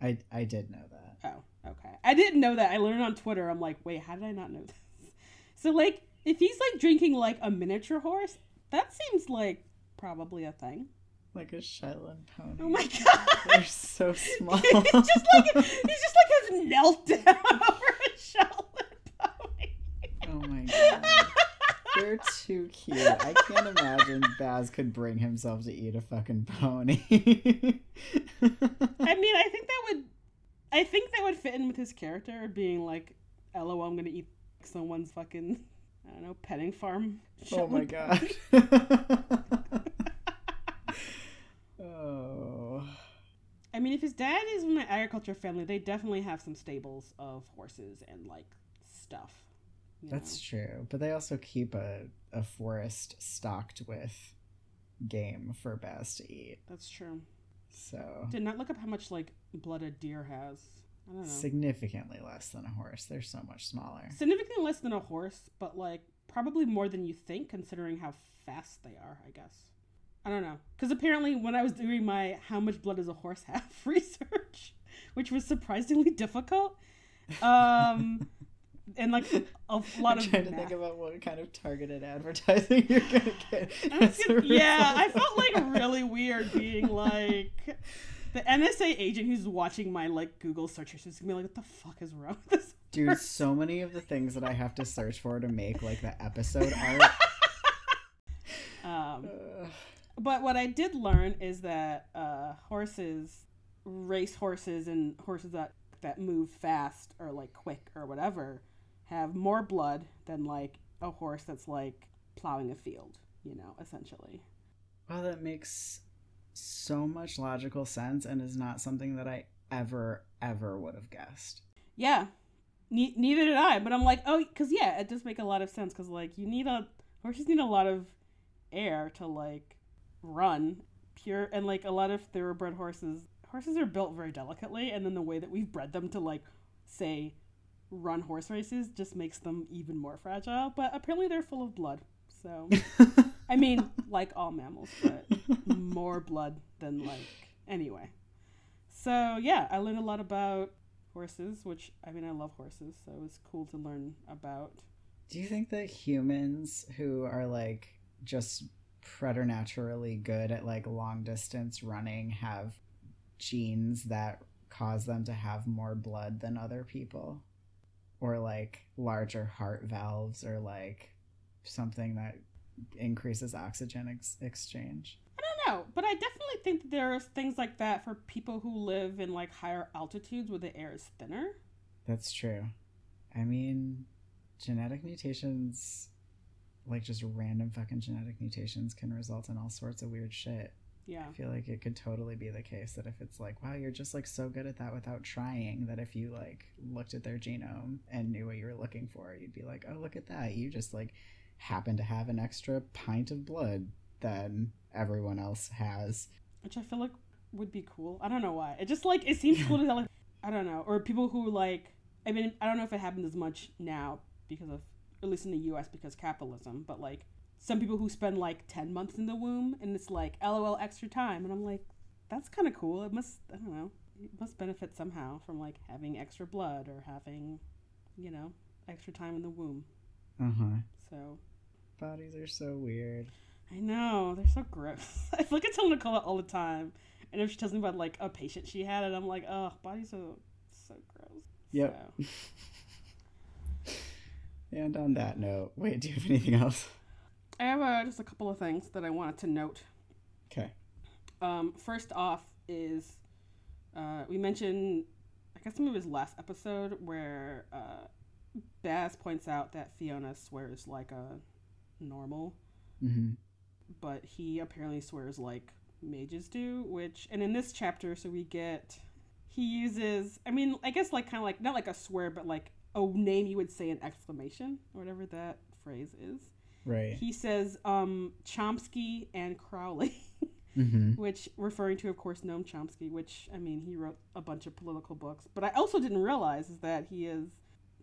I I did know that. Oh, okay. I didn't know that. I learned on Twitter. I'm like, wait, how did I not know this? So, like, if he's like drinking like a miniature horse, that seems like probably a thing. Like a Shetland pony. Oh my god! They're so small. he's just like he's just like has knelt down over a Shetland pony. Oh my god. They're too cute. I can't imagine Baz could bring himself to eat a fucking pony. I mean, I think that would, I think that would fit in with his character being like, "LOL, I'm gonna eat someone's fucking, I don't know, petting farm." oh my god. oh. I mean, if his dad is from an agriculture family, they definitely have some stables of horses and like stuff. That's know? true. But they also keep a, a forest stocked with game for Baz to eat. that's true. So Did not look up how much like blood a deer has. I don't know. significantly less than a horse. They're so much smaller. Significantly less than a horse, but like probably more than you think, considering how fast they are. I guess. I don't know, because apparently when I was doing my "How much blood does a horse have?" research, which was surprisingly difficult, um, and like a lot I'm of trying to think about what kind of targeted advertising you're gonna get. I was as a gonna- yeah, I felt like really weird being like the NSA agent who's watching my like Google search is gonna be like, "What the fuck is wrong with this?" Dude, person?" so many of the things that I have to search for to make like the episode art. Um, uh, but what I did learn is that uh, horses, race horses, and horses that that move fast or like quick or whatever, have more blood than like a horse that's like plowing a field. You know, essentially. wow, that makes so much logical sense and is not something that I ever, ever would have guessed. Yeah, ne- neither did I. But I'm like, oh, because yeah, it does make a lot of sense. Because like you need a horses need a lot of air to like run pure, and like a lot of thoroughbred horses, horses are built very delicately, and then the way that we've bred them to like say run horse races just makes them even more fragile. But apparently they're full of blood. So I mean, like all mammals, but more blood than like anyway. So yeah, I learned a lot about horses, which I mean I love horses, so it was cool to learn about. Do you think that humans who are like just preternaturally good at like long distance running have genes that cause them to have more blood than other people? Or like larger heart valves or like something that increases oxygen ex- exchange? I don't know, but I definitely think that there's things like that for people who live in like higher altitudes where the air is thinner. That's true. I mean, genetic mutations like just random fucking genetic mutations can result in all sorts of weird shit. Yeah. I feel like it could totally be the case that if it's like, wow, you're just like so good at that without trying, that if you like looked at their genome and knew what you were looking for, you'd be like, oh, look at that. You just like happen to have an extra pint of blood than everyone else has. Which I feel like would be cool. I don't know why. It just like it seems cool to like I don't know. Or people who like I mean I don't know if it happens as much now because of at least in the US because capitalism, but like some people who spend like 10 months in the womb and it's like lol extra time and I'm like that's kind of cool. It must I don't know. It must benefit somehow from like having extra blood or having you know, extra time in the womb. Uh huh. So Bodies are so weird. I know they're so gross. I feel like I tell Nicole all the time, and if she tells me about like a patient she had, and I'm like, oh, bodies are so gross. Yeah. So, And on that note, wait, do you have anything else? I have uh, just a couple of things that I wanted to note. Okay. Um, first off is uh, we mentioned, I guess maybe it was last episode where uh, Baz points out that Fiona swears like a normal, Mm-hmm. but he apparently swears like mages do. Which, and in this chapter, so we get he uses, I mean, I guess like kind of like not like a swear, but like a name you would say an exclamation or whatever that phrase is. Right. He says um, Chomsky and Crowley. Mm-hmm. which referring to of course Noam Chomsky, which I mean he wrote a bunch of political books, but I also didn't realize is that he is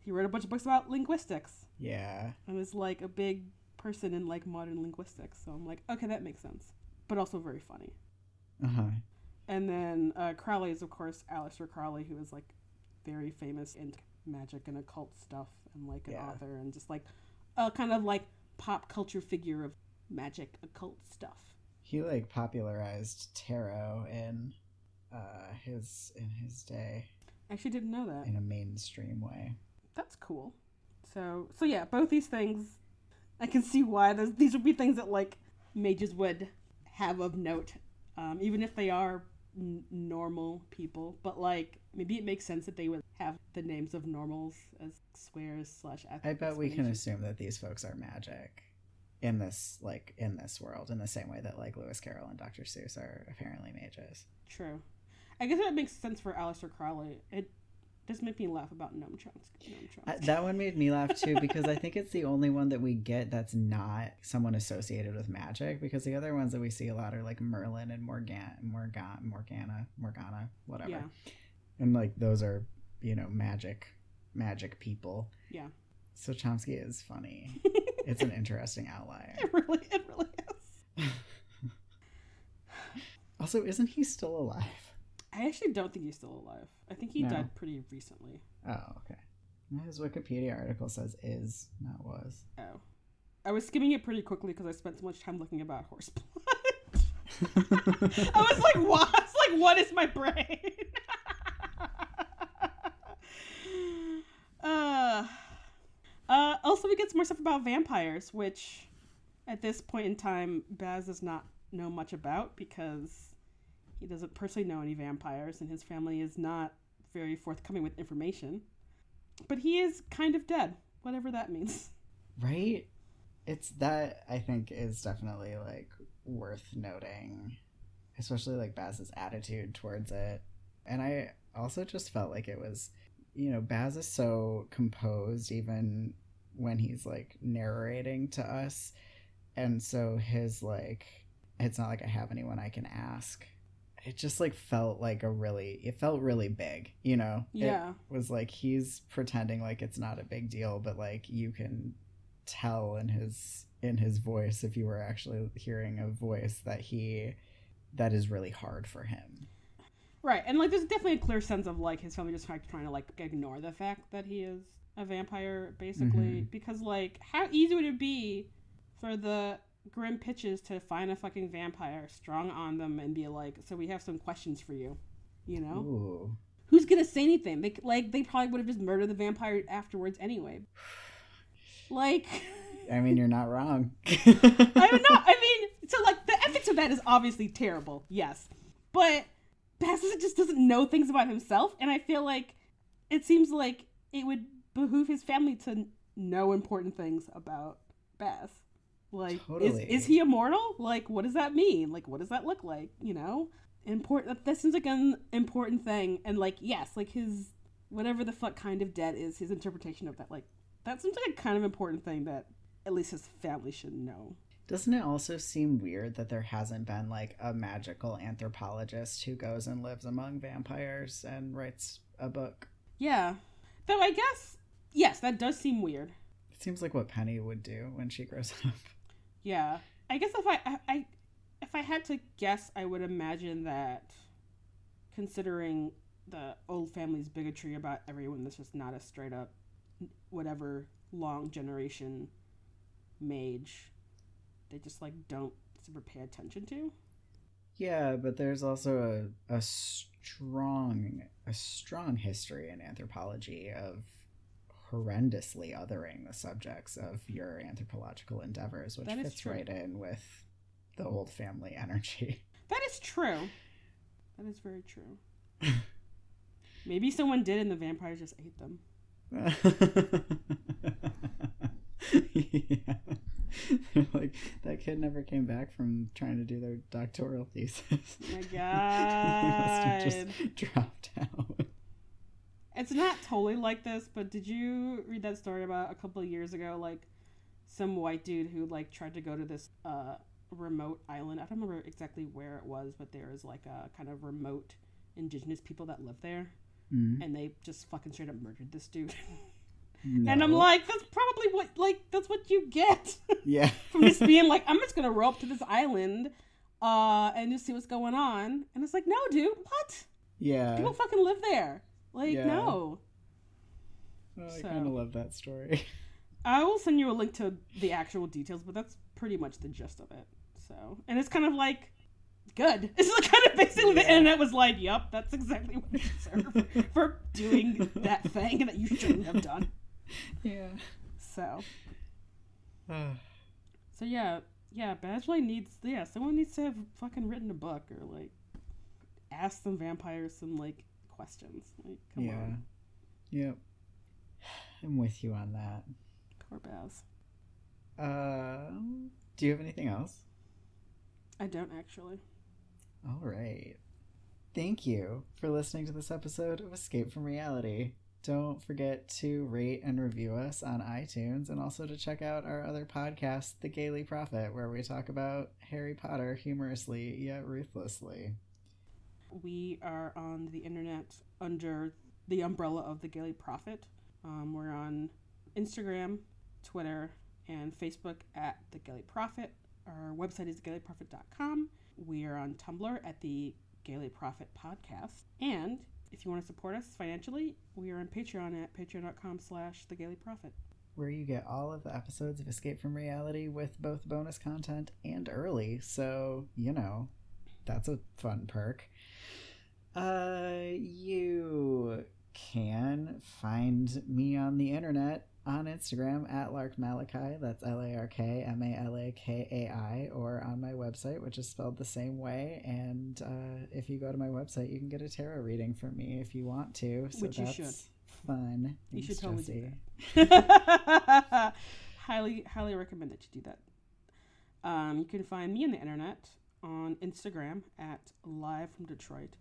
he wrote a bunch of books about linguistics Yeah. and is like a big person in like modern linguistics. So I'm like, okay, that makes sense, but also very funny. Uh huh. And then uh, Crowley is of course Aleister Crowley, who is like very famous in magic and occult stuff, and like an Yeah. author and just like a kind of like pop culture figure of magic occult stuff. He like popularized tarot in uh his in his day I actually didn't know that. in a mainstream way. That's cool. So so yeah, both these things, I can see why those these would be things that like mages would have of note, um, even if they are n- normal people. But like maybe it makes sense that they would have the names of normals as swears slash. I bet we can assume that these folks are magic in this like in this world in the same way that like Lewis Carroll and Dr. Seuss are apparently mages. True. I guess that makes sense for Aleister Crowley. It does make me laugh about Noam Chomsky. Noam Uh, Chomsky. that one made me laugh too because I think it's the only one that we get that's not someone associated with magic. Because the other ones that we see a lot are like Merlin and Morgan, Morgan, Morgana, Morgana, whatever. yeah. And like those are you know magic, magic people. Yeah. So Chomsky is funny. it's an interesting outlier. It really, it really is. Also, isn't he still alive? I actually don't think he's still alive. I think he No. died pretty recently. Oh, okay. His Wikipedia article says is, not was. Oh. I was skimming it pretty quickly because I spent so much time looking about horse blood. I was like, what? I was like, what is my brain? Uh, uh, also, we get some more stuff about vampires, which at this point in time, Baz does not know much about because he doesn't personally know any vampires and his family is not very forthcoming with information. But he is kind of dead, whatever that means. right? It's that I think is definitely like worth noting, especially like Baz's attitude towards it. And I also just felt like it was, you know, Baz is so composed even when he's like narrating to us. And so his like, it's not like I have anyone I can ask. It just like felt like a really, it felt really big, you know? Yeah. It was like he's pretending like it's not a big deal, but like you can tell in his in his voice if you were actually hearing a voice that he that is really hard for him. Right, and like there's definitely a clear sense of like his family just like trying to like ignore the fact that he is a vampire, basically, Mhm. because like how easy would it be for the Grimm-Pitches to find a fucking vampire, strong on them, and be like, "So we have some questions for you," you know? Ooh. Who's gonna say anything? They like they probably would have just murdered the vampire afterwards anyway. Like. I mean, you're not wrong. I don't. I mean, so like the ethics of that is obviously terrible, yes, but Baz just doesn't know things about himself, and I feel like it seems like it would behoove his family to know important things about Baz. Like, Totally. is is he immortal? Like, what does that mean? Like, what does that look like? You know, important. That seems like an important thing. And like, yes, like his whatever the fuck kind of debt is, his interpretation of that, like, that seems like a kind of important thing that at least his family should know. Doesn't it also seem weird that there hasn't been like a magical anthropologist who goes and lives among vampires and writes a book? Yeah, though I guess yes, that does seem weird. It seems like what Penny would do when she grows up. Yeah, I guess if I, I, if I had to guess, I would imagine that, considering the old family's bigotry about everyone that's just not a straight up, whatever long generation mage, they just like don't super pay attention to. Yeah, but there's also a, a strong a strong history in anthropology of horrendously othering the subjects of your anthropological endeavors, which fits true. right in with the old family energy. That is true. That is very true. Maybe someone did, and the vampires just ate them. yeah. They're like that kid never came back from trying to do their doctoral thesis. Oh my They must have just dropped out. It's not totally like this, but did you read that story about a couple of years ago? Like some white dude who like tried to go to this uh, remote island. I don't remember exactly where it was, but there was like a kind of remote indigenous people that live there, Mm. and they just fucking straight up murdered this dude. And I'm like, that's probably what like that's what you get yeah. from just being like, I'm just gonna row up to this island, uh, and just see what's going on. And it's like, no, dude, what? yeah. People fucking live there. Like, Yeah. no. Oh, I so- kind of love that story. I will send you a link to the actual details, but that's pretty much the gist of it. So, and it's kind of like good. It's like kind of basically the Yeah. internet was like, "Yep, that's exactly what you deserve for doing that thing that you shouldn't have done." Yeah. So, so yeah, yeah. Badgley needs, yeah, someone needs to have fucking written a book or like ask some vampires some like questions. Like, come yeah. on, Yep. I'm with you on that. poor Baz. Uh, do you have anything else? I don't actually. All right. Thank you for listening to this episode of Escape from Reality. Don't forget to rate and review us on iTunes and also to check out our other podcast, The Gaily Prophet, where we talk about Harry Potter humorously yet ruthlessly. We are on the internet under the umbrella of the Gaily Prophet. Um, we're on Instagram, Twitter, and Facebook at the Gaily Prophet. Our website is thegailyprophet.com. We are on Tumblr at the Gaily Prophet Podcast. And if you want to support us financially, we are on Patreon at patreon.com slash the Gaily Prophet. where you get all of the episodes of Escape from Reality with both bonus content and early. So, you know, that's a fun perk. Uh, you can find me on the internet on Instagram at Lark Malakai. That's L A R K M A L A K A I, or on my website, which is spelled the same way. And uh, if you go to my website, you can get a tarot reading from me if you want to. So Which you should. fun. You should totally do that. highly, highly recommend that you do that. Um, you can find me on the internet on Instagram at Live from Detroit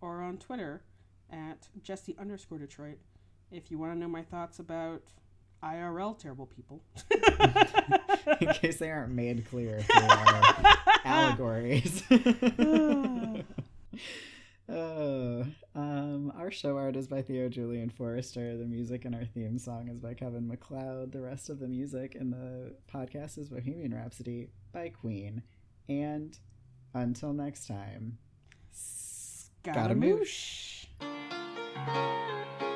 or on Twitter at Jesse underscore Detroit if you want to know my thoughts about IRL terrible people. in case they aren't made clear through our allegories. Uh, um, our show art is by Theo Julian Forrester. The music in our theme song is by Kevin MacLeod. The rest of the music in the podcast is Bohemian Rhapsody by Queen. And until next time, Scaramouche. Scaramouche.